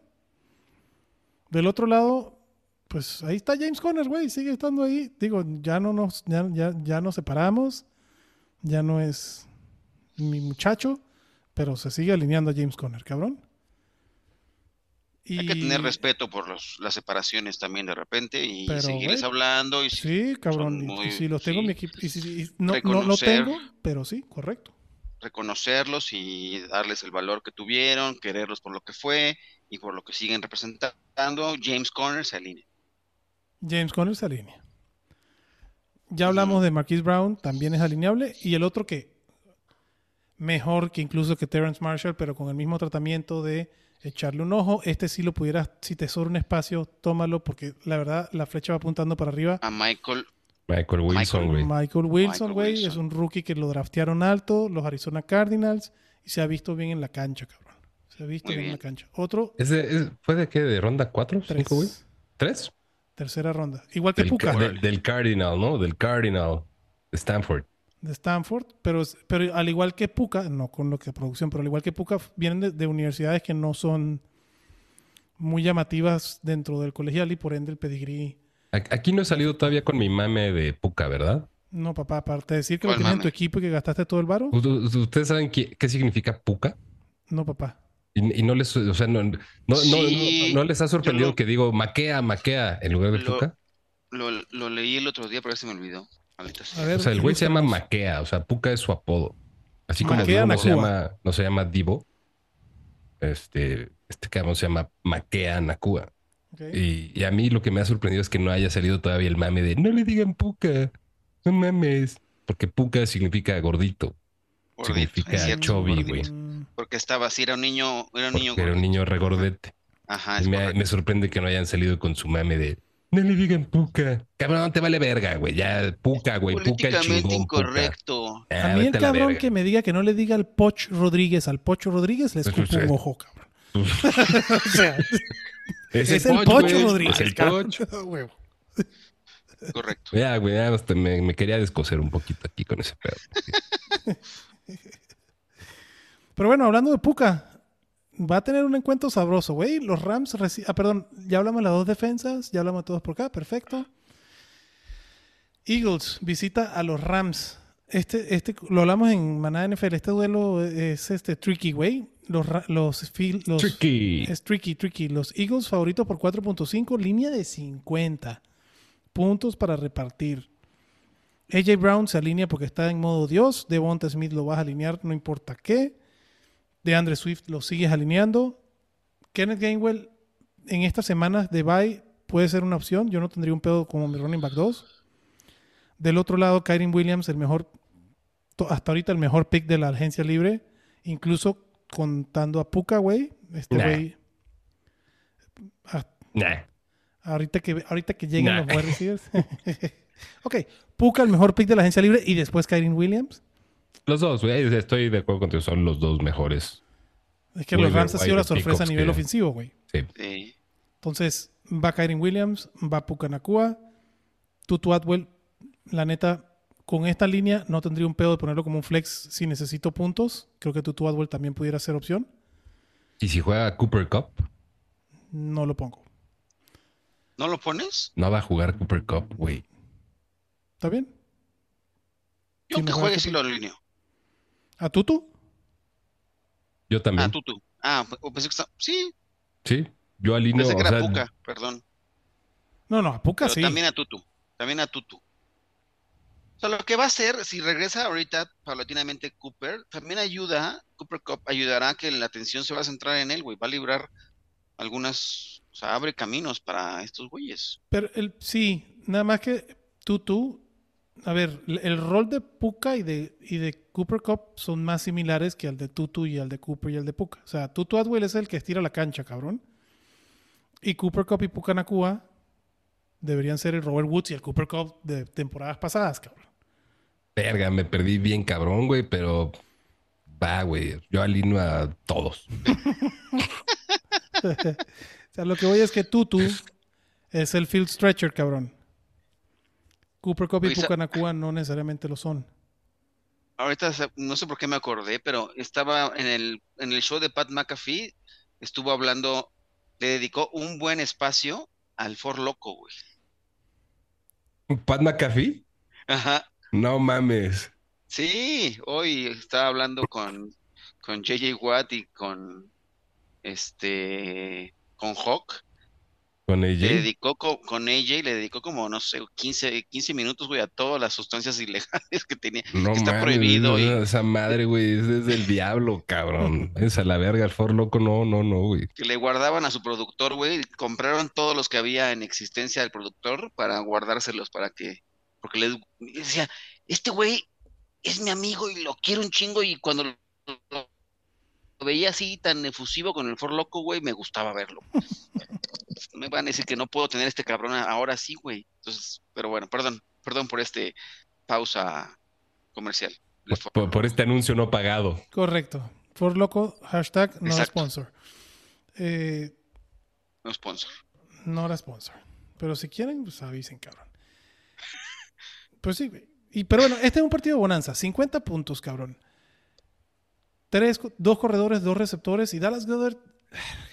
Del otro lado, pues ahí está James Conner, güey. Sigue estando ahí. Digo, ya no nos, ya, ya, ya nos separamos. Ya no es mi muchacho, pero se sigue alineando a James Conner, cabrón. Hay que tener respeto por los, las separaciones también de repente y Pero, seguirles hablando. Y Sí, cabrón. y- muy- y si los tengo en mi sí. equipo. Y si, y no, no lo tengo, pero sí, correcto. reconocerlos y darles el valor que tuvieron, quererlos por lo que fue y por lo que siguen representando. James Conner se alinea. James Conner se alinea. Ya hablamos de Marquise Brown, también es alineable. Y el otro que mejor que incluso que Terrence Marshall, pero con el mismo tratamiento de echarle un ojo. Este sí lo pudieras, si te sobra un espacio, tómalo, porque la verdad la flecha va apuntando para arriba. A Michael, Michael Wilson, Michael- güey. Michael Wilson, güey, es un rookie que lo draftearon alto, los Arizona Cardinals, y se ha visto bien en la cancha, cabrón. Se ha visto Muy bien, en la bien. cancha. Otro, ¿Es de- es- ¿Fue de qué? ¿De ronda 4? tres. ¿5, güey? ¿Tres? Tercera ronda. Igual que Del, Puka. del- del Cardinal, ¿no? Del Cardinal. De Stanford. de Stanford, pero, pero al igual que Puka, no con lo que producción, pero al igual que Puka, vienen de, de universidades que no son muy llamativas dentro del colegial y por ende el pedigrí. Aquí no he salido todavía con mi mame de Puka, ¿verdad? No, papá, aparte de decir que lo ¿Cuál tienes en tu equipo y que gastaste todo el varo, ¿Ustedes saben qué, qué significa Puka? no, papá. Y, y no les, o sea, no, no, no- Sí, no- no les ha sorprendido lo- que digo maquea, maquea en lugar de Lo- Puka. lo, lo leí el otro día, pero se me olvidó. Maldita sea. A ver, O sea, el güey se llama. Maquea, o sea, Puka es su apodo. Así como Maquea no se, llama, no se llama Divo. Este, este cabrón se llama Maquea Nakua. Ok. Y, y a mí lo que me ha sorprendido es que no haya salido todavía el mame de no le digan Puka, no mames. Porque Puka significa gordito. Gordito, significa cierto, chubby, gordito. güey. Porque estaba así, era un niño, era un niño era un niño regordete. Ajá, Y me, sorprende que no hayan salido con su mame de no le digan Puka. Cabrón, te vale verga, güey. Ya, Puka, güey. Políticamente chingón. Puka. incorrecto. Ah, a mí el cabrón que me diga que no le diga al Poch Rodríguez, al Pocho Rodríguez, le Pues, escupo pues, un eh. ojo, cabrón. *laughs* o sea, Es, es, el Poch, Pocho. Rodríguez. Es el cabrón. Poch. *laughs* A huevo. Correcto. Ya, güey, ya hasta me, me quería descoser un poquito aquí con ese pedo. Pero bueno, hablando de Puka, va a tener un encuentro sabroso, güey. Los Rams, ah, perdón, ya hablamos de las dos defensas, ya hablamos de todos por acá, perfecto. Eagles visita a los Rams. Este, este, lo hablamos en Manada NFL. Este duelo es este tricky, güey. Los, los, los Tricky. es tricky, tricky. Los Eagles favoritos por 4.5, línea de 50 puntos para repartir. AJ Brown se alinea porque está en modo Dios. Devonta Smith lo vas a alinear, no importa qué. De Andre Swift lo sigues alineando. Kenneth Gainwell en estas semanas de bye puede ser una opción. Yo no tendría un pedo como mi running back 2. Del otro lado, Kyren Williams, el mejor, hasta ahorita el mejor pick de la agencia libre, incluso contando a Puka, güey. Este güey. ah, Nah. Ahorita que, ahorita que lleguen Nah. los wide receivers. *laughs* ok, Puka, el mejor pick de la agencia libre, y después Kyren Williams. Los dos, güey. Estoy de acuerdo contigo. Son los dos mejores. Es que los Rams ha sido la sorpresa a nivel que- ofensivo, güey. Sí. Sí. Entonces, va Kyren Williams, va Puka Nakua, Tutu Atwell. La neta, con esta línea no tendría un pedo de ponerlo como un flex si necesito puntos. Creo que Tutu Atwell también pudiera ser opción. Y si juega Cooper Cup, No lo pongo. ¿No lo pones? no va a jugar Cooper Cup, güey. ¿Está bien? Yo que juegue sí lo alineo. ¿A Tutu? Yo también. Ah, tú, tú. Ah, o pensé que está... Sí, Sí. Yo alineo. pensé que o era sea, Puka, perdón. No, no, a Puka Pero sí. también a Tutu. También a Tutu. O sea, lo que va a hacer, si regresa ahorita paulatinamente Cooper, también ayuda, Cooper Cup ayudará a que la atención se va a centrar en él, güey. Va a librar algunas, o sea, abre caminos para estos güeyes. Pero el, sí, nada más que Tutu, a ver, el, rol de Puka y de, y de Cooper Cup son más similares que al de Tutu y al de Cooper y al de Puka. O sea, Tutu Atwell es el que estira la cancha, cabrón. Y Cooper Cup y Puka Nakua deberían ser el Robert Woods y el Cooper Cup de temporadas pasadas, cabrón. Verga, me perdí bien cabrón, güey, pero va, güey. Yo alineo a todos. *laughs* O sea, lo que voy es que Tutu es el field stretcher, cabrón. Cooper Cup y Nakua no necesariamente lo son. Ahorita no sé por qué me acordé, pero estaba en el, en el show de Pat McAfee, estuvo hablando, le dedicó un buen espacio al For Loco, güey. ¿Pat McAfee? Ajá. No mames. Sí, hoy estaba hablando con, con JJ Watt y con este con Hawk. Con Le AJ. dedicó co- con AJ, le dedicó como, no sé, 15, 15 minutos, güey, a todas las sustancias ilegales que tenía. No que está prohibido no, y- esa madre, güey, es desde el diablo, cabrón. *laughs* Es a la verga, el for loco, no, no, no, güey. que le guardaban a su productor, güey. y Compraron todos los que había en existencia del productor para guardárselos para que, porque le decía, este güey es mi amigo y lo quiero un chingo y cuando lo veía así tan efusivo con el For Loco, güey, me gustaba verlo. *laughs* Me van a decir que no puedo tener este cabrón ahora sí, güey. Entonces, pero bueno, perdón, perdón por este pausa comercial. Por, por este anuncio no pagado. Correcto. For loco, hashtag no Exacto. sponsor. Eh, No sponsor. no era sponsor. Pero si quieren, pues avisen, cabrón. Pues sí, güey. Y, pero bueno, este es un partido de bonanza. 50 puntos, cabrón. Tres, dos corredores, dos receptores y Dallas Goddard. *sighs*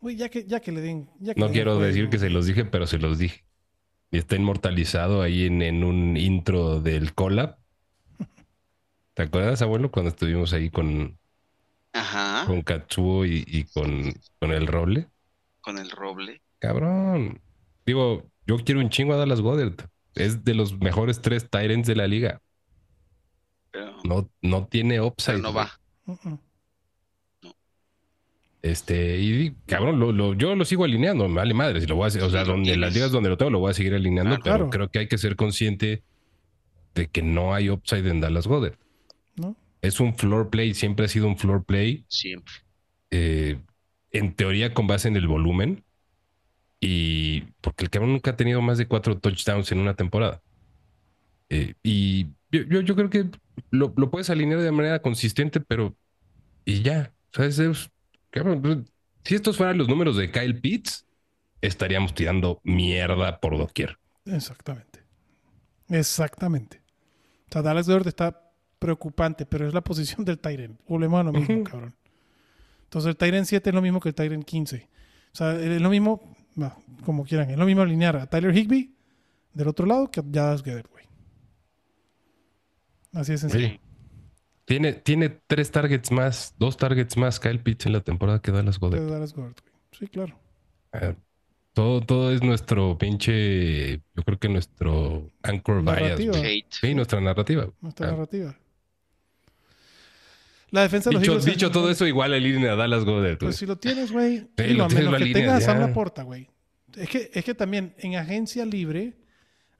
Güey, ya que, ya que le den. ya que No le den quiero juego. decir que se los dije, pero se los dije. Y está inmortalizado ahí en, en un intro del collab. *laughs* ¿Te acuerdas, abuelo, cuando estuvimos ahí con, Ajá, con Katsuo y, y con, con el roble? con el roble. Cabrón. Digo, yo quiero un chingo a Dallas Goddard. Es de los mejores tres Tyrants de la liga. Pero, No, no tiene pero upside. no va. Este, y cabrón, lo, lo- yo lo sigo alineando, me vale madre. Si lo voy a hacer, o sea, donde en las ligas donde lo tengo, lo voy a seguir alineando, Ah, pero claro. creo que hay que ser consciente de que no hay upside en Dallas Goddard. ¿No? Es un floor play, siempre ha sido un floor play, Siempre. eh, en teoría con base en el volumen, y porque el cabrón nunca ha tenido más de cuatro touchdowns en una temporada. Eh, y yo, yo, yo creo que lo, lo puedes alinear de manera consistente, pero y ya, ¿sabes? Es- pues, si estos fueran los números de Kyle Pitts, estaríamos tirando mierda por doquier. Exactamente. Exactamente. O sea, Dallas Goddard está preocupante, pero es la posición del Tyren. Volvemos a lo mismo, cabrón. Entonces el Tyren 7 es lo mismo que el Tyren 15. O sea, es lo mismo, como quieran, es lo mismo alinear a Tyler Higby del otro lado que a Dallas Goddard. Así es sencillo. Sí. Tiene, tiene tres targets más, dos targets más Kyle Pitts en la temporada que Dallas Goddard. Dallas Goddard, güey. Sí, claro. Eh, todo, todo es nuestro pinche, yo creo que nuestro anchor bias. Narrativa. güey. Hate. Sí, nuestra narrativa. Nuestra Ah. narrativa. La defensa de los Dicho, Eagles dicho todo eso, igual el línea a Dallas Goddard. Pues si lo tienes, güey. Sí, lo tienes menos la que línea, tengas a. Sam Laporta, güey. Es que, es que también en agencia libre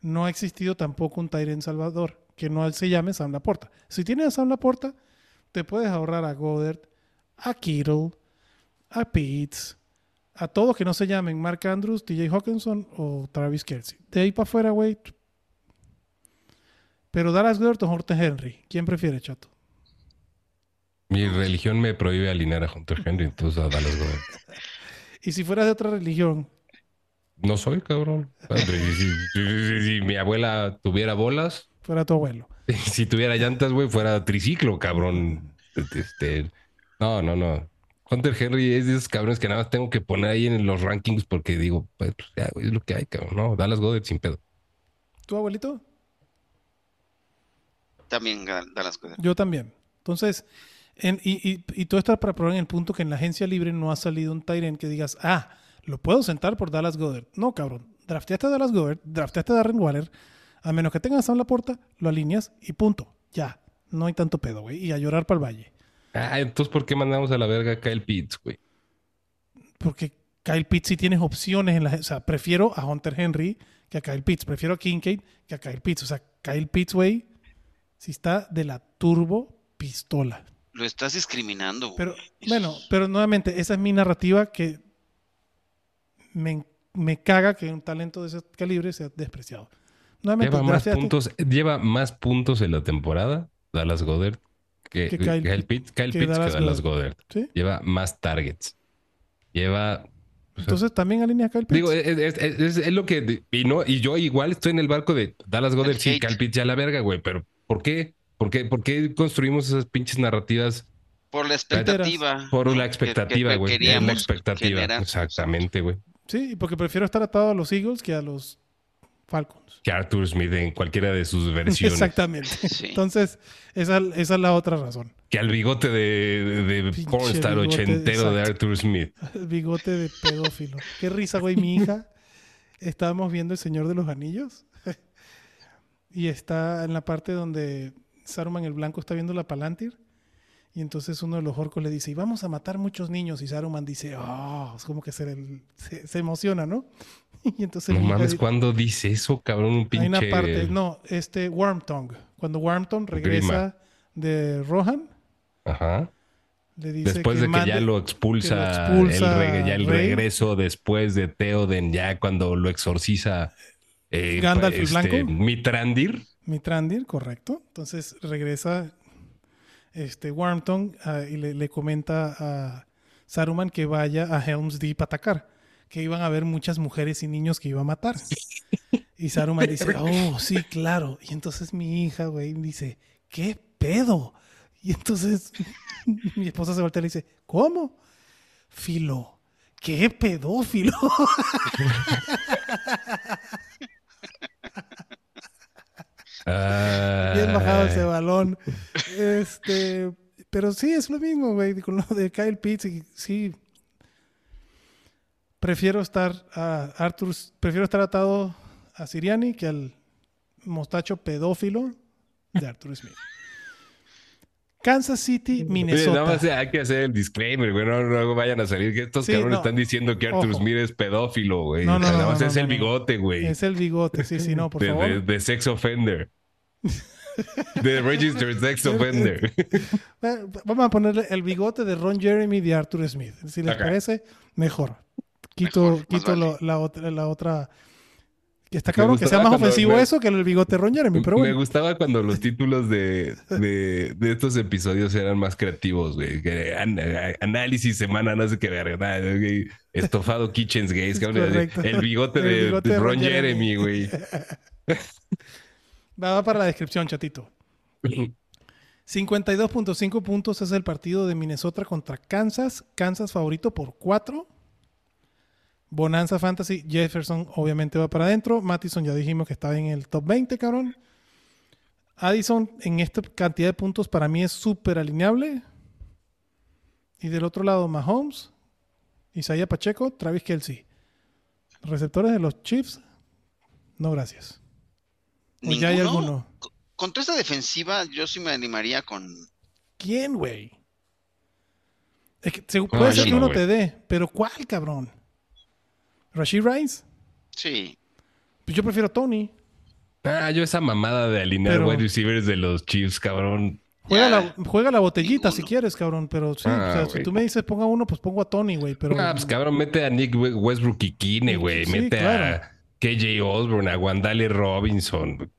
no ha existido tampoco un Tyrant Salvador que no se llame Sam Laporta. Si tienes a Sam Laporta, te puedes ahorrar a Goddard, a Kittle, a Pitts, a todos que no se llamen Mark Andrews, TJ Hawkinson o Travis Kelsey. De ahí para afuera, güey. Pero Dallas Goddard o Horton Henry. ¿Quién prefiere, chato? Mi religión me prohíbe alinear a Hunter Henry, entonces a Dallas Goddard. *laughs* Y si fueras de otra religión, No soy, cabrón. Si, si- si- si mi abuela tuviera bolas, fuera tu abuelo. *laughs* si tuviera llantas, güey, fuera triciclo, cabrón. Este, no, no, no. Hunter Henry es de esos cabrones que nada más tengo que poner ahí en los rankings porque digo, pues ya, güey, es lo que hay, cabrón. No, Dallas Goddard sin pedo. ¿Tu abuelito? También Dallas Goddard. Yo también. Entonces, en- y, y, y todo esto para probar en el punto que en la agencia libre no ha salido un Tyren que digas, ah, lo puedo sentar por Dallas Goddard. No, cabrón. Drafteaste a Dallas Goddard, drafteaste a Darren Waller. A menos que tengas a la puerta, lo alineas y punto. Ya. No hay tanto pedo, güey. Y a llorar para el valle. Ah, entonces, ¿por qué mandamos a la verga a Kyle Pitts, güey? Porque Kyle Pitts sí tienes opciones en la... O sea, prefiero a Hunter Henry que a Kyle Pitts. Prefiero a Kincaid que a Kyle Pitts. O sea, Kyle Pitts, güey, sí está de la turbo pistola. Lo estás discriminando, güey. Pero, bueno, pero nuevamente, esa es mi narrativa que me, me caga que un talento de ese calibre sea despreciado. Nuevamente, Lleva más puntos, lleva más puntos en la temporada Dallas Goddard que, Que que Kyle- Kyle, Pitts, Kyle que Pitts que Dallas Dallas Goddard. ¿sí? Lleva más targets. Lleva Entonces también alinea a Kyle Pitts. Digo, es, es- es- lo que. Y, no, y yo igual estoy en el barco de Dallas Goddard, sí. Kyle Pitts ya la verga, güey. Pero ¿por qué? ¿Por qué, por qué construimos esas pinches narrativas Por la expectativa. por la Que- expectativa, que güey? Queríamos la expectativa. generar. Exactamente, güey. sí, porque prefiero estar atado a los Eagles que a los Falcons. Que Arthur Smith en cualquiera de sus *laughs* versiones. Exactamente. Sí. Entonces, esa, esa es la otra razón. Que al bigote de, de, de pornstar bigote, ochentero de. Arthur Smith. El *laughs* bigote de pedófilo. Qué risa, güey. Mi hija, estábamos viendo El Señor de los Anillos *laughs* y está en la parte donde Saruman el Blanco está viendo la Palantir y entonces uno de los orcos le dice, y vamos a matar muchos niños y Saruman dice, oh, es como que se, se, se emociona, ¿no? *laughs* Y entonces No mames, ¿cuándo dice eso, cabrón? Un pinche. hay una parte, no, este Wormtongue, cuando Wormtongue regresa de Rohan, Ajá. le dice Después que de que mande- ya lo expulsa, que lo expulsa el, ya el regreso después de Theoden, ya cuando lo exorciza eh, Gandalf el este, Blanco. Mitrandir. Mitrandir, correcto. Entonces regresa este Wormtongue ah, y le, le comenta a Saruman que vaya a Helm's Deep a atacar, que iban a haber muchas mujeres y niños que iba a matar. Y Saruman dice, *laughs* oh, sí, claro. Y entonces mi hija, güey, dice, ¿qué pedo? Y entonces *laughs* mi esposa se voltea y le dice, ¿cómo? Filo, ¿qué pedófilo? *laughs* Bien bajado ese balón. Este, pero sí, es lo mismo, güey, con lo de Kyle Pitts. y sí, prefiero estar a Arthur, prefiero estar atado a Siriani que al mostacho pedófilo de Arthur Smith. Kansas City, Oye, Nada Minnesota. más hay que hacer el disclaimer, güey. No, no vayan a salir que estos Sí, cabrones no. están diciendo que Arthur Ojo. Smith es pedófilo, güey. No, nada más es el bigote, güey. Es el bigote, sí, sí, no, por de, favor. de- de sex offender. de registered sex *laughs* offender. Vamos a ponerle el bigote de Ron Jeremy de Arthur Smith. Si les parece, mejor. Quito, Mejor, quito vale. lo- la, otra, la otra. Que está cabrón que sea más ofensivo me- eso que el bigote Ron Jeremy, pero Me gustaba cuando los *laughs* títulos de, de, de estos episodios eran más creativos, güey. Que an- análisis semana, no sé qué verga. nada, güey. Estofado Kitchens Gays, Es cabrón. correcto. El bigote El de, bigote de de Ron Ron Jeremy, Jeremy. güey. *laughs* Va, va para la descripción, chatito. 52.5 puntos es el partido de Minnesota contra Kansas. Kansas favorito por 4. Bonanza Fantasy. Jefferson obviamente va para adentro. Mattison ya dijimos que está en el top 20, cabrón. Addison en esta cantidad de puntos para mí es súper alineable. Y del otro lado Mahomes, Isaiah Pacheco, Travis Kelsey. Receptores de los Chiefs, no gracias. O ya hay ¿Ninguno? alguno. Co- Contra esta defensiva, yo sí me animaría con. ¿Quién, güey? Es que se- puede ser que no, uno te dé, pero ¿cuál, cabrón? ¿Rashid Rice? Sí. Pues yo prefiero Tony. Ah, yo esa mamada de alinear Pero- wide receivers de los Chiefs, cabrón. Juega, la, juega la botellita Ninguno. si quieres, cabrón. Pero sí, Ah, o sea, si tú me dices ponga uno, pues pongo a Tony, güey. Pero Ah, pues cabrón, mete a Nick We- Westbrook y Kine, güey. Sí, mete claro. a KJ Osborne, a Wandale Robinson,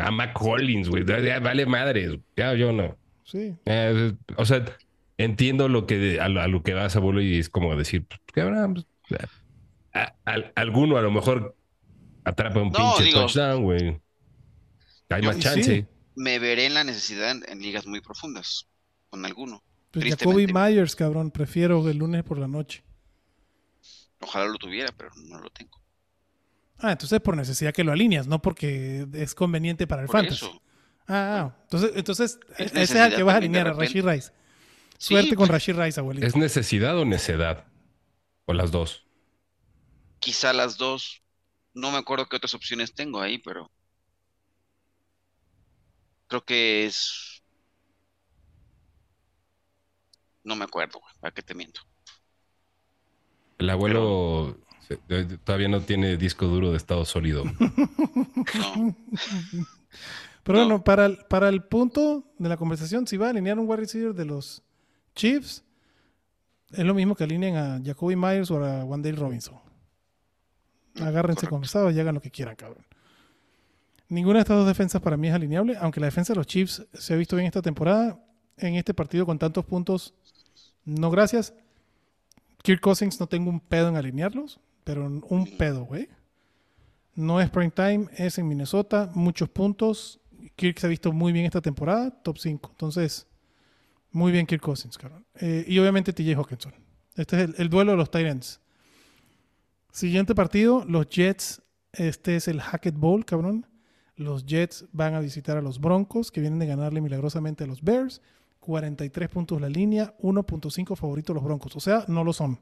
a Mac Collins, güey. Vale madres. Ya yo no. sí. Eh, o sea, entiendo lo que a lo, a lo que vas, abuelo, y es como decir, pues, cabrón, pues, a- a- alguno a lo mejor atrapa un No, pinche digo- touchdown, güey. Hay Yo- más Sí. chance. Me veré en la necesidad en, en ligas muy profundas. Con alguno. Pues. Jacoby Myers, cabrón. Prefiero el lunes por la noche. Ojalá lo tuviera, pero no lo tengo. Ah, entonces por necesidad que lo alineas, no porque es conveniente para el Por fantasy. eso. Ah, ah. entonces, entonces Es ese es al que vas a alinear, a Rashid. Rice. Suerte Sí, con pues. Rashid Rice, abuelito. ¿Es necesidad o necedad? O las dos. Quizá las dos. No me acuerdo qué otras opciones tengo ahí, pero. Creo que es. No me acuerdo, güey. ¿Para qué te miento? El abuelo todavía no tiene disco duro de estado sólido. *laughs* No. Pero No. bueno, para el, para el punto de la conversación, si va a alinear un wide receiver de los Chiefs, es lo mismo que alineen a Jacoby Myers o a Wandale Robinson. Agárrense Correcto. conversados y hagan lo que quieran, cabrón. Ninguna de estas dos defensas para mí es alineable, aunque la defensa de los Chiefs se ha visto bien esta temporada. En este partido con tantos puntos, no gracias. Kirk Cousins no tengo un pedo en alinearlos, pero un pedo, güey. No es prime time, es en Minnesota, muchos puntos. Kirk se ha visto muy bien esta temporada, top 5. Entonces, muy bien Kirk Cousins, cabrón. Eh, y obviamente TJ Hawkinson. Este es el, el duelo de los Titans. Siguiente partido, los Jets. Este es el Hackett Bowl, cabrón. Los Jets van a visitar a los Broncos, que vienen de ganarle milagrosamente a los Bears. 43 puntos la línea, 1.5 favoritos los Broncos. O sea, no lo son.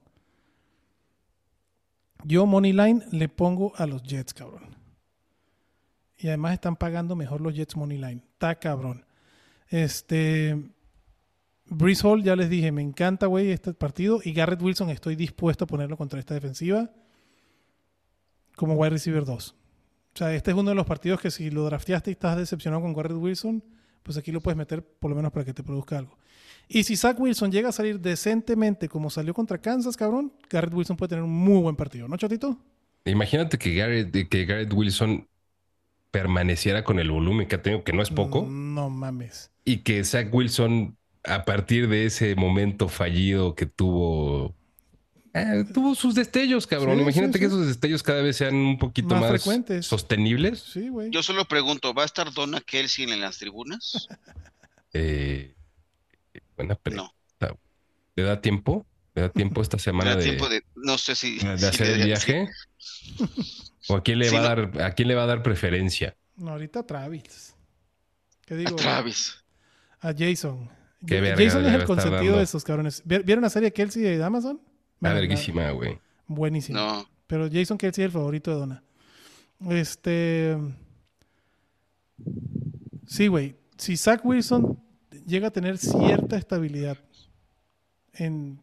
Yo, Money Line, le pongo a los Jets, cabrón. Y además están pagando mejor los Jets Money Line. Está cabrón. Este. Breeze Hall, ya les dije, me encanta, güey, este partido. Y Garrett Wilson, estoy dispuesto a ponerlo contra esta defensiva como wide receiver 2. O sea, este es uno de los partidos que si lo drafteaste y estás decepcionado con Garrett Wilson, pues aquí lo puedes meter por lo menos para que te produzca algo. Y si Zach Wilson llega a salir decentemente como salió contra Kansas, cabrón, Garrett Wilson puede tener un muy buen partido, ¿no, Chatito? Imagínate que Garrett, que Garrett Wilson permaneciera con el volumen que ha tenido, que no es poco, No mames. y que Zach Wilson, a partir de ese momento fallido que tuvo, eh, tuvo sus destellos, cabrón. Sí, Imagínate sí, que sí. esos destellos cada vez sean un poquito Más más, frecuentes. sostenibles. Sí, güey. Yo solo pregunto, ¿va a estar Donna Kelsey en las tribunas? Eh, buena pregunta. No. ¿Le da tiempo? ¿Le da tiempo esta *laughs* semana da de, tiempo de. No sé si. de *laughs* si hacer el le- viaje? ¿O a quién le Sí, va a no. dar, a quién le va a dar preferencia? No, ahorita Travis. ¿Qué A digo? Travis. A Jason. Qué Ja- verga Jason le es el consentido de esos cabrones. ¿Vi- ¿Vieron la serie Kelsey de Amazon? Verguísima, güey. Buenísimo. No. Pero Jason Kelsey es el favorito de Donna. Este. Sí, güey. Si Zach Wilson llega a tener cierta estabilidad en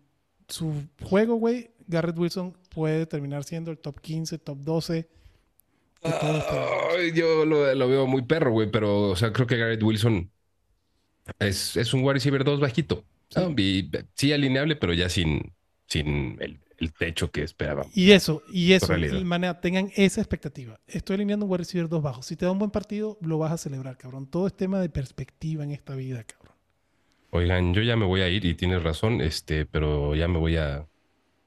su juego, güey, Garrett Wilson puede terminar siendo el top 15, top 12. de todos los jugadores. Ay, yo lo, lo veo muy perro, güey, pero, o sea, creo que Garrett Wilson es, es un wide receiver 2 bajito. Sí. ¿no? Y, sí, alineable, pero ya sin, sin el, el techo que esperaba. Y eso, y eso, y manera, tengan esa expectativa. Estoy alineando un wide receiver dos bajos. Si te da un buen partido, lo vas a celebrar, cabrón. Todo es tema de perspectiva en esta vida, cabrón. Oigan, yo ya me voy a ir y tienes razón, este, pero ya me voy a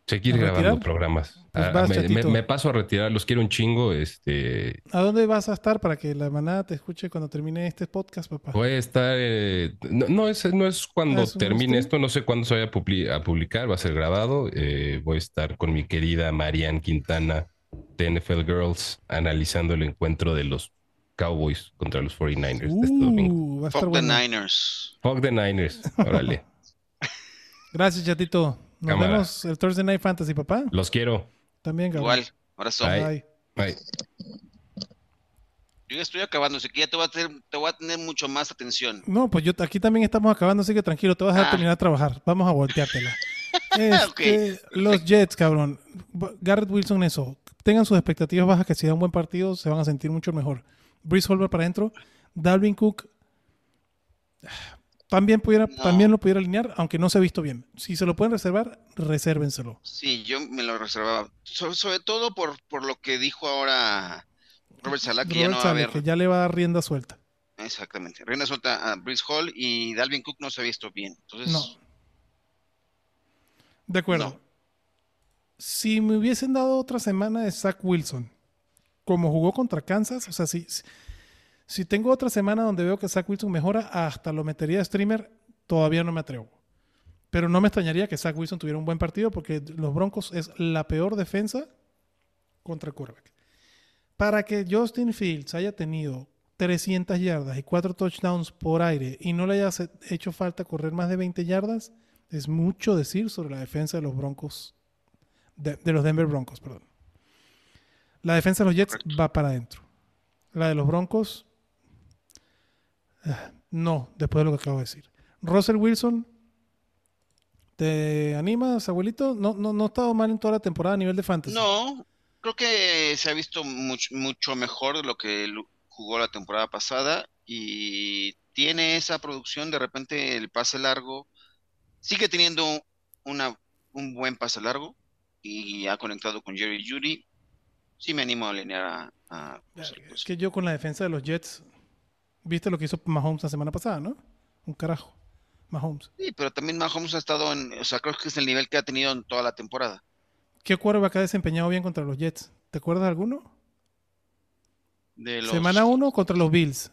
seguir ¿A grabando retirar? programas. Pues Ah, vas, me, me- chatito. me paso a retirar, los quiero un chingo. Este, ¿A dónde vas a estar para que la manada te escuche cuando termine este podcast, papá? voy a estar. eh, no, no es, no es cuando Ah, ¿es un termine esto, no sé cuándo se vaya a, publi- a publicar, va a ser grabado. Eh, voy a estar con mi querida Marianne Quintana de NFL Girls analizando el encuentro de los Cowboys contra los 49ers de este domingo. Uh, va a estar Fuck the. Niners. Fuck the Niners, órale. *laughs* Gracias, chatito. Nos Cámara. vemos el Thursday Night Fantasy, papá. Los quiero. También, cabrón. Igual. Abrazo. Bye. Bye. Bye. Yo ya estoy acabando, así que ya te voy a tener, te voy a tener mucho más atención. No, pues yo aquí también estamos acabando, así que tranquilo, te vas a Ah. terminar de trabajar. Vamos a volteártela. *laughs* Este, Los Jets, cabrón. Garrett Wilson, eso. Tengan sus expectativas bajas, que si da un buen partido se van a sentir mucho mejor. Breeze Holber para adentro. Dalvin Cook. También, pudiera, No. también lo pudiera alinear, aunque no se ha visto bien. Si se lo pueden reservar, resérvenselo. Sí, yo me lo reservaba. So- sobre todo por, por lo que dijo ahora Robert Sala, que ya Robert no va a Saleh, haber. que ya le va a dar rienda suelta. Exactamente. Reina suelta a Brice Hall y Dalvin Cook no se ha visto bien. Entonces, No. De acuerdo. No. Si me hubiesen dado otra semana de Zach Wilson, como jugó contra Kansas, o sea, si, si- tengo otra semana donde veo que Zach Wilson mejora, hasta lo metería de streamer, todavía no me atrevo. Pero no me extrañaría que Zach Wilson tuviera un buen partido porque los Broncos es la peor defensa contra el quarterback. Para que Justin Fields haya tenido 300 yardas y 4 touchdowns por aire y no le haya hecho falta correr más de 20 yardas, es mucho decir sobre la defensa de los Broncos, de, de los Denver Broncos, perdón. La defensa de los Jets va para adentro. La de los Broncos, no, después de lo que acabo de decir. Russell Wilson, ¿te animas, abuelito? No, no, no ha estado mal en toda la temporada a nivel de fantasy. no, creo que se ha visto mucho, mucho mejor de lo que jugó la temporada pasada y tiene esa producción, de repente el pase largo, sigue teniendo una, un buen pase largo y ha conectado con Jerry Judy. Sí me animo a alinear a, a Russell Es que yo con la defensa de los Jets, viste lo que hizo Mahomes la semana pasada, ¿no? Un carajo. Mahomes. Sí, pero también Mahomes ha estado en, o sea, creo que es el nivel que ha tenido en toda la temporada. ¿Qué quarterback ha desempeñado bien contra los Jets? ¿Te acuerdas de alguno? De los, Semana 1 contra los Bills.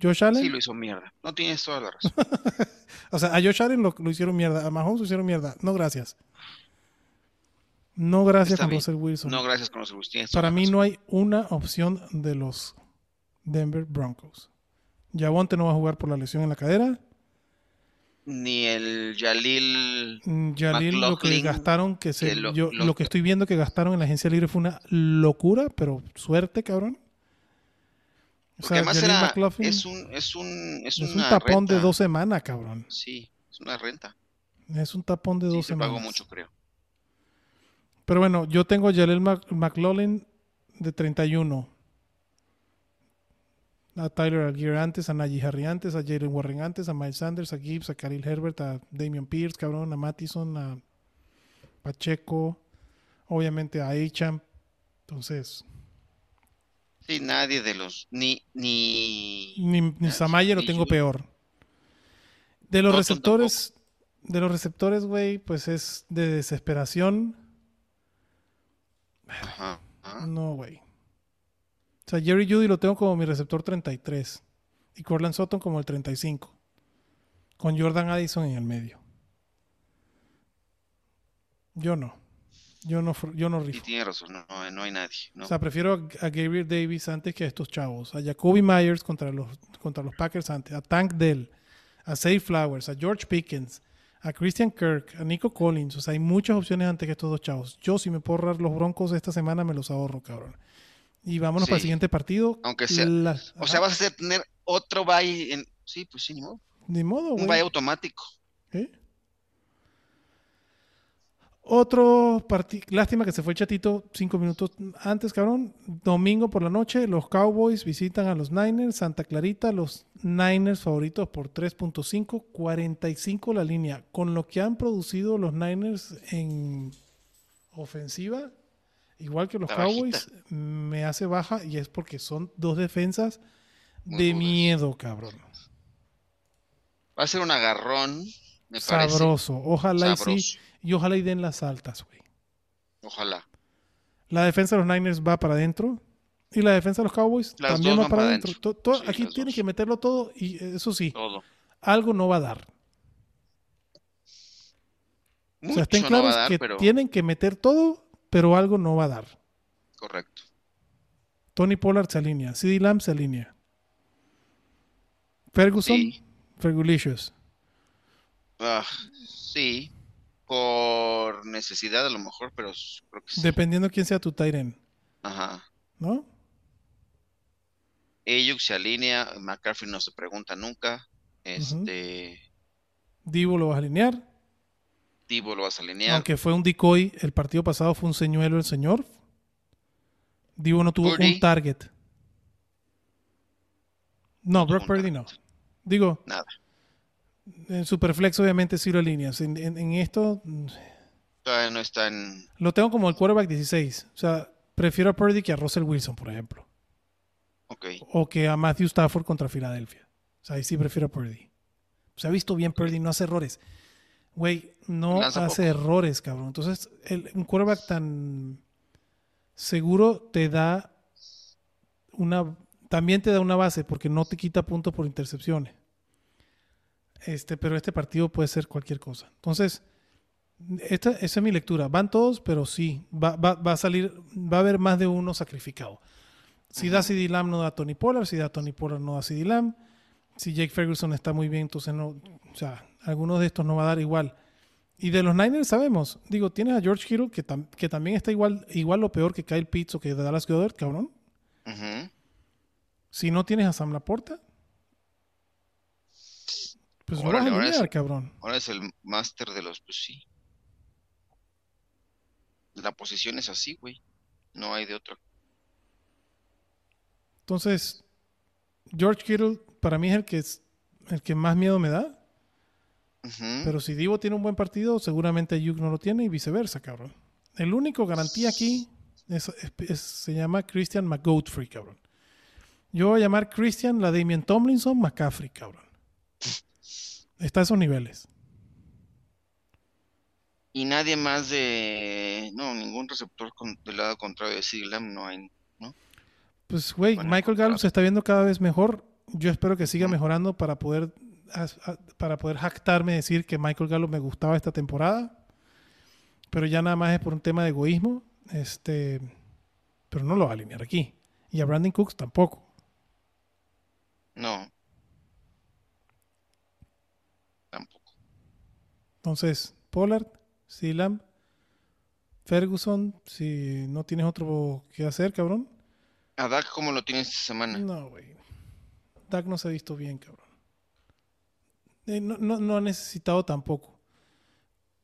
Josh Allen. Sí, lo hizo mierda. No tienes toda la razón. *laughs* O sea, a Josh Allen lo, lo hicieron mierda. A Mahomes lo hicieron mierda. No, gracias. No, gracias Está con. Russell Wilson. No, gracias con los Wilson. Para mí razón. no hay una opción de los Denver Broncos. Yavonte no va a jugar por la lesión en la cadera. Ni el Yalil. Mm, Yalil, lo que gastaron, que se, que lo- yo, lo- lo que estoy viendo que gastaron en la agencia libre fue una locura, pero suerte, cabrón. O sea, además era, es un, es un, es es un tapón de dos semanas, cabrón. Sí, es una renta. Es un tapón de Sí, dos se pagó semanas. mucho, creo. Pero bueno, yo tengo a Jaleel Mac- McLaughlin de 31. A Tyler Algier antes, a Najee Harry antes, a Jalen Warren antes, a Miles Sanders, a Gibbs, a Khalil Herbert, a Damian Pierce, cabrón, a Mattison, a Pacheco, obviamente a Acham. Entonces, Sí, nadie de los. Ni. ni ni, ni Samaje lo tengo peor. De los receptores, de los receptores, güey, pues es de desesperación. Ajá, ajá. No, güey. Sea, Jerry Judy lo tengo como mi receptor 33. Y Corland Sutton como el 35. Con Jordan Addison en el medio. Yo no. Yo no, yo no rifo. tiene razón. No, hay nadie. ¿no? O sea, prefiero a, Gabriel Davis antes que a estos chavos. A Jacoby Myers contra los, contra los Packers antes. A Tank Dell. A Say Flowers. A George Pickens. A Christian Kirk. A Nico Collins. O sea, hay muchas opciones antes que estos dos chavos. Yo, si me puedo ahorrar los broncos esta semana, me los ahorro, cabrón. Y vámonos para el siguiente partido. Aunque sea- La- o sea, vas a tener otro bye en. Sí, pues sí, ni modo. Ni modo, Un bye automático. ¿Eh? Otro partido. Lástima que se fue el chatito cinco minutos antes, cabrón. Domingo por la noche, los Cowboys visitan a los Niners. Santa Clarita, los Niners favoritos por 3.5. 45 la línea. Con lo que han producido los Niners en ofensiva, igual que los Está Cowboys, me hace baja y es porque son dos defensas Muy de miedo, cabrón. Va a ser un agarrón, me parece. Sabroso. Ojalá y sí. Sabroso. Y ojalá y den las altas, güey. Ojalá. La defensa de los Niners va para adentro. Y la defensa de los Cowboys Las también va para adentro. Sí, aquí las tiene dos. que meterlo todo y eh, eso sí, Todo. algo no va a dar. o sea, estén claros dar, que pero tienen que meter todo, pero algo no va a dar. correcto. Tony Pollard se alinea. CD Lamb se alinea. Ferguson, Sí. Fergulicious. Ah, sí. Por necesidad a lo mejor, pero creo que sí. Dependiendo quién sea tu end, Ajá. ¿no? Ayuk se alinea, McCaffrey no se pregunta nunca. Este, Divo lo vas a alinear. Lo vas a alinear. Aunque fue un decoy, el partido pasado fue un señuelo el señor. Divo no tuvo un target. No, Brock Purdy no. Digo, Nada. en Superflex obviamente sí lo alineas. En, en- en esto Todavía no está en. lo tengo como el quarterback 16. O sea, prefiero a Purdy que a Russell Wilson, por ejemplo. Ok. O que a Matthew Stafford contra Filadelfia. O sea, ahí sí prefiero a Purdy. Se ha visto bien Purdy, no hace errores. Güey, no Lanza hace errores, cabrón. Entonces, el- un quarterback tan seguro te da una. También te da una base porque no te quita puntos por intercepciones. Este, pero este partido puede ser cualquier cosa. Entonces, esta, esa es mi lectura. Van todos, pero sí, va, va- va a salir, va a haber más de uno sacrificado. Si da CD Lamb, no da Tony Pollard. Si da Tony Pollard, no da CD Lamb. Si Jake Ferguson está muy bien, entonces no. O sea, algunos de estos no va a dar igual. Y de los Niners sabemos. Digo, tienes a George Kittle, que, tam- que también está igual, igual o peor que Kyle Pitts o que Dallas Goddard, cabrón. Si no tienes a Sam Laporta, pues lo vas a es- cabrón. Ahora es el máster de los. Pues sí. La posición es así, güey. No hay de otra. Entonces, George Kittle para mí es el que, es, el que más miedo me da. Pero si Divo tiene un buen partido, seguramente Ayuk no lo tiene y viceversa, cabrón. El único garantía aquí es- se llama Christian McGoldfrey, cabrón. Yo voy a llamar Christian la Damian Tomlinson McCaffrey, cabrón. Está a esos niveles. Y nadie más de. No, ningún receptor con- del lado contrario de Lamb no hay. Pues, güey, Bueno, Michael. Gallup se está viendo cada vez mejor. Yo espero que siga mejorando para poder, para poder jactarme, decir que Michael Gallup me gustaba esta temporada. Pero ya nada más es por un tema de egoísmo. Este, pero no lo va a alinear aquí. Y a Brandon Cooks tampoco. No. Tampoco. Entonces, Pollard, Silam, Ferguson, si no tienes otro que hacer, cabrón. ¿A Dak cómo lo tienes esta semana? No, güey. Dak no se ha visto bien, cabrón. Eh, no, no, no ha necesitado tampoco.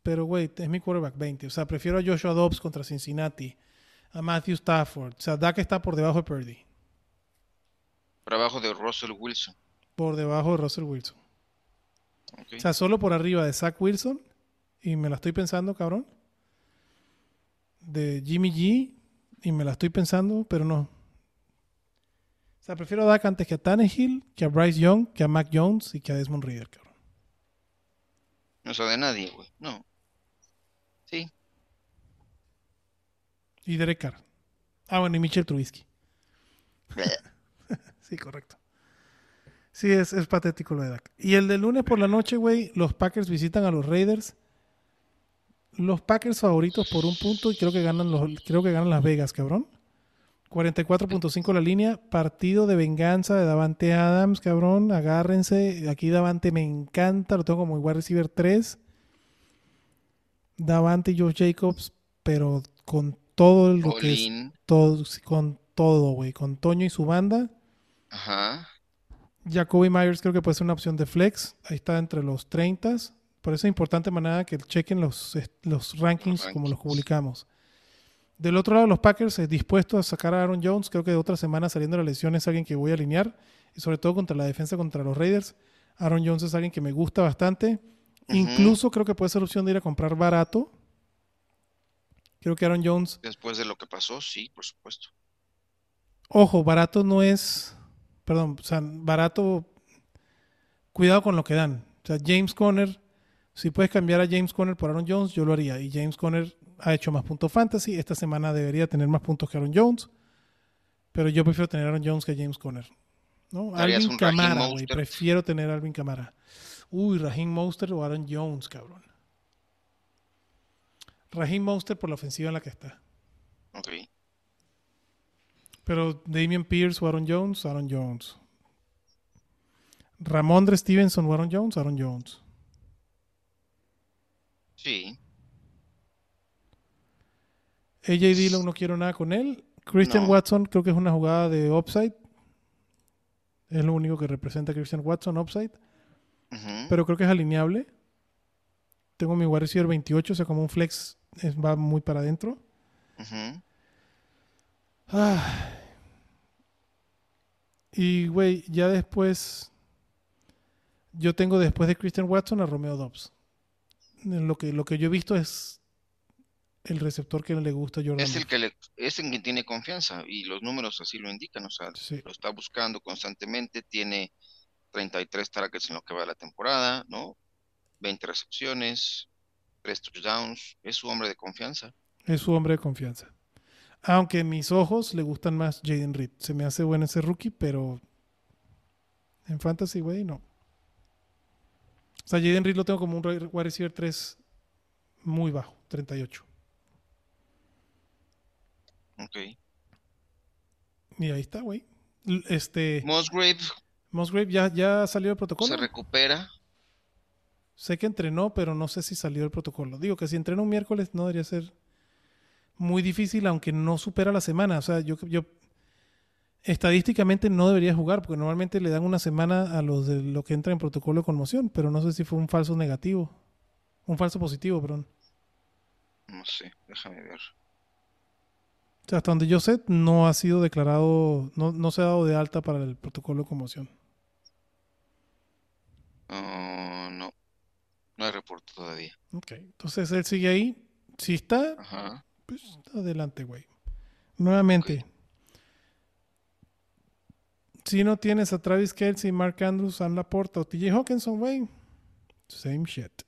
Pero, güey, es mi quarterback 20. O sea, prefiero a Joshua Dobbs contra Cincinnati, a Matthew Stafford. O sea, Dak está por debajo de Purdy, Por abajo de Russell Wilson. por debajo de Russell Wilson. O sea, solo por arriba de Zach Wilson, y me la estoy pensando, cabrón. De Jimmy G, y me la estoy pensando, pero no. Sea, prefiero a Dak antes que a Tannehill, que a Bryce Young, que a Mac Jones y que a Desmond Reader, cabrón. No sabe nadie, güey. No. Sí. Y Derek Carr. Ah, bueno, y Mitchell Trubisky. *laughs* Sí, correcto. Sí, es, es patético lo de Dak. Y el de lunes por la noche, güey, los Packers visitan a los Raiders. Los Packers favoritos por un punto y creo que ganan los, creo que ganan Las Vegas, cabrón. 44.5 la línea. Partido de venganza de Davante Adams, cabrón. Agárrense. Aquí Davante me encanta. Lo tengo como igual receiver 3. Davante y Josh Jacobs, pero con todo lo que es Olin. todo, sí, con todo, güey. Con Toño y su banda. Ajá. Jacoby Myers creo que puede ser una opción de flex. Ahí está entre los 30. Por eso es importante, manada, que chequen los, eh, los rankings Los como los publicamos. Del otro lado, los Packers es dispuestos a sacar a Aaron Jones. Creo que de otra semana saliendo de la lesión es alguien que voy a alinear. Y sobre todo contra la defensa contra los Raiders. Aaron Jones es alguien que me gusta bastante. Incluso creo que puede ser opción de ir a comprar barato. Creo que Aaron Jones, Después de lo que pasó, sí, por supuesto. ojo, barato no es, perdón, o sea, barato, cuidado con lo que dan. O sea, James Conner, si puedes cambiar a James Conner por Aaron Jones, yo lo haría. Y James Conner ha hecho más puntos fantasy. Esta semana debería tener más puntos que Aaron Jones. Pero yo prefiero tener a Aaron Jones que a James Conner. ¿no? ¿Harías Alvin Camara, güey. Prefiero tener a Alvin Camara. Uy, Raheem Monster o Aaron Jones, cabrón. Raheem Monster por la ofensiva en la que está. Ok. Pero Damian Pierce o Aaron Jones, Aaron Jones. Ramondre Stevenson o Aaron Jones, Aaron Jones. Sí. AJ Dillon no quiero nada con él. Christian No. Watson creo que es una jugada de upside. Es lo único que representa a Christian Watson, upside. Pero creo que es alineable. Tengo mi wide receiver 28, o sea, como un flex es- va muy para adentro. Ah. Y, güey, ya después. Yo tengo después de Christian Watson a Romeo Dobbs. Lo que, lo que yo he visto es el receptor que le gusta Jordan. Es el que le, es en quien tiene confianza y los números así lo indican, o sea, Sí. lo está buscando constantemente, tiene 33 targets en lo que va de la temporada, ¿no? 20 recepciones, 3 touchdowns, es su hombre de confianza. Es su hombre de confianza. Aunque en mis ojos le gustan más Jaden Reed. Se me hace bueno ese rookie, pero en Fantasy, güey, no. O sea, Jaden Reed lo tengo como un wide receiver 3 muy bajo, 38. Ok. Y ahí está, güey. Este, Musgrave Musgrave ya, ya salió del protocolo. se recupera. Sé que entrenó, pero no sé si salió del protocolo. Digo que si entrena un miércoles no debería ser muy difícil, aunque no supera la semana. O sea, yo, yo estadísticamente no debería jugar, porque normalmente le dan una semana a los de lo que entra en protocolo de conmoción, pero no sé si fue un falso negativo. Un falso positivo, perdón. No sé, déjame ver. O sea, hasta donde yo sé, no ha sido declarado, no, no se ha dado de alta para el protocolo de conmoción. Ah, no, no hay reporte todavía. Ok, entonces él sigue ahí. Si está, Ajá. Pues adelante, güey. Nuevamente. Si no tienes a Travis Kelsey, Mark Andrews, Sam Laporta o TJ Hawkinson, güey. Same shit.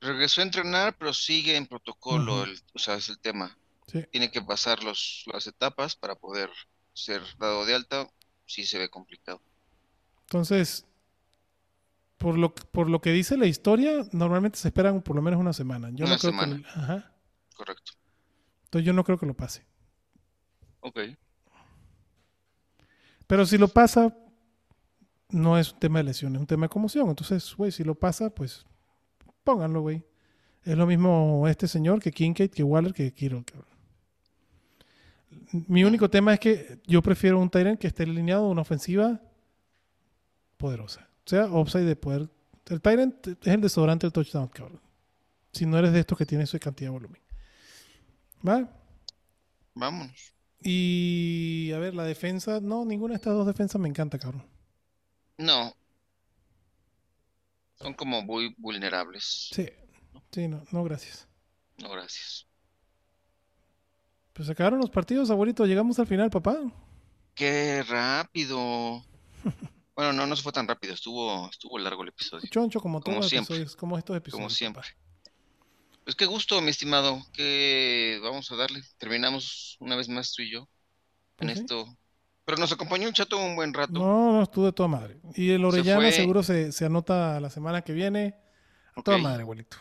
Regresó a entrenar, pero sigue en protocolo, el- o sea, es el tema. Sí. Tiene que pasar los, las etapas para poder ser dado de alta. Sí se ve complicado. Entonces, por lo, por lo que dice la historia, normalmente se esperan por lo menos una semana. Yo Una no creo semana. que. Ajá. Correcto. Entonces yo no creo que lo pase. Ok. Pero si lo pasa, no es un tema de lesión, es un tema de conmoción. Entonces, güey, si lo pasa, pues pónganlo, güey. Es lo mismo este señor que Kincaid, que Waller, que Kiro, cabrón. Mi único tema es que yo prefiero un Tyrant que esté alineado a una ofensiva poderosa. O sea, upside de poder. El Tyrant es el desodorante del touchdown, cabrón. Si no eres de estos que tiene esa cantidad de volumen. ¿Va? Vámonos. Y a ver, la defensa, no, ninguna de estas dos defensas me encanta, cabrón. No. Son como muy vulnerables. Sí, sí, no, no, gracias. No, gracias. Pues se acabaron los partidos, abuelito, llegamos al final, papá. Qué rápido. *laughs* Bueno, no, no se fue tan rápido. Estuvo, estuvo largo el episodio. Choncho, como todos Como los siempre. episodios, como estos episodios. Como papá. siempre. Pues qué gusto, mi estimado. Que vamos a darle. Terminamos una vez más tú y yo en Pues sí. esto. Pero nos acompañó un chato un buen rato. No, no, estuvo de toda madre. Y el Orellana seguro se, se anota la semana que viene. A toda madre, abuelito.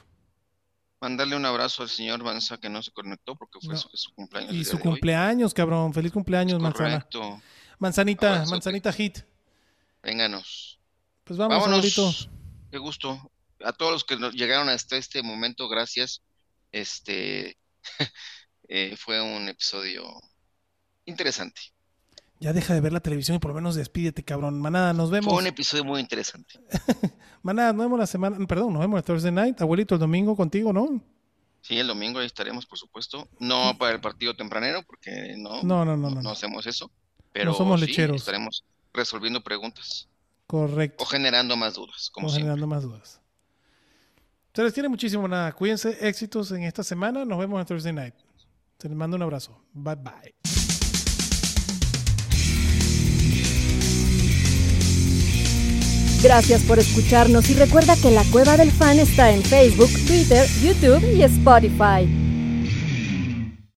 Mandarle un abrazo al señor Vanza que no se conectó porque fue No. su, su cumpleaños Y su cumpleaños, cabrón. Feliz cumpleaños, manzana. Correcto. Manzanita, Abrazote. manzanita hit. Vénganos. Pues vamos, Vámonos. Qué gusto. A todos los que llegaron hasta este momento, gracias. Este *laughs* eh, fue un episodio interesante. Ya deja de ver la televisión y por lo menos despídete, cabrón. Manada, nos vemos. Fue un episodio muy interesante. *laughs* Manada, nos vemos la semana. Perdón, nos vemos el Thursday night. Abuelito, el domingo contigo, ¿no? Sí, el domingo ahí estaremos, por supuesto. No para el partido tempranero, porque no, No, no, no, no, no. no no. hacemos eso. Pero somos sí, lecheros. estaremos resolviendo preguntas Correcto. o generando más dudas, como o siempre. generando más dudas. Se les tiene muchísimo nada. Cuídense, éxitos en esta semana. Nos vemos en Thursday Night. Se les mando un abrazo. Bye bye. Gracias por escucharnos y recuerda que la Cueva del Fan está en Facebook, Twitter, YouTube y Spotify.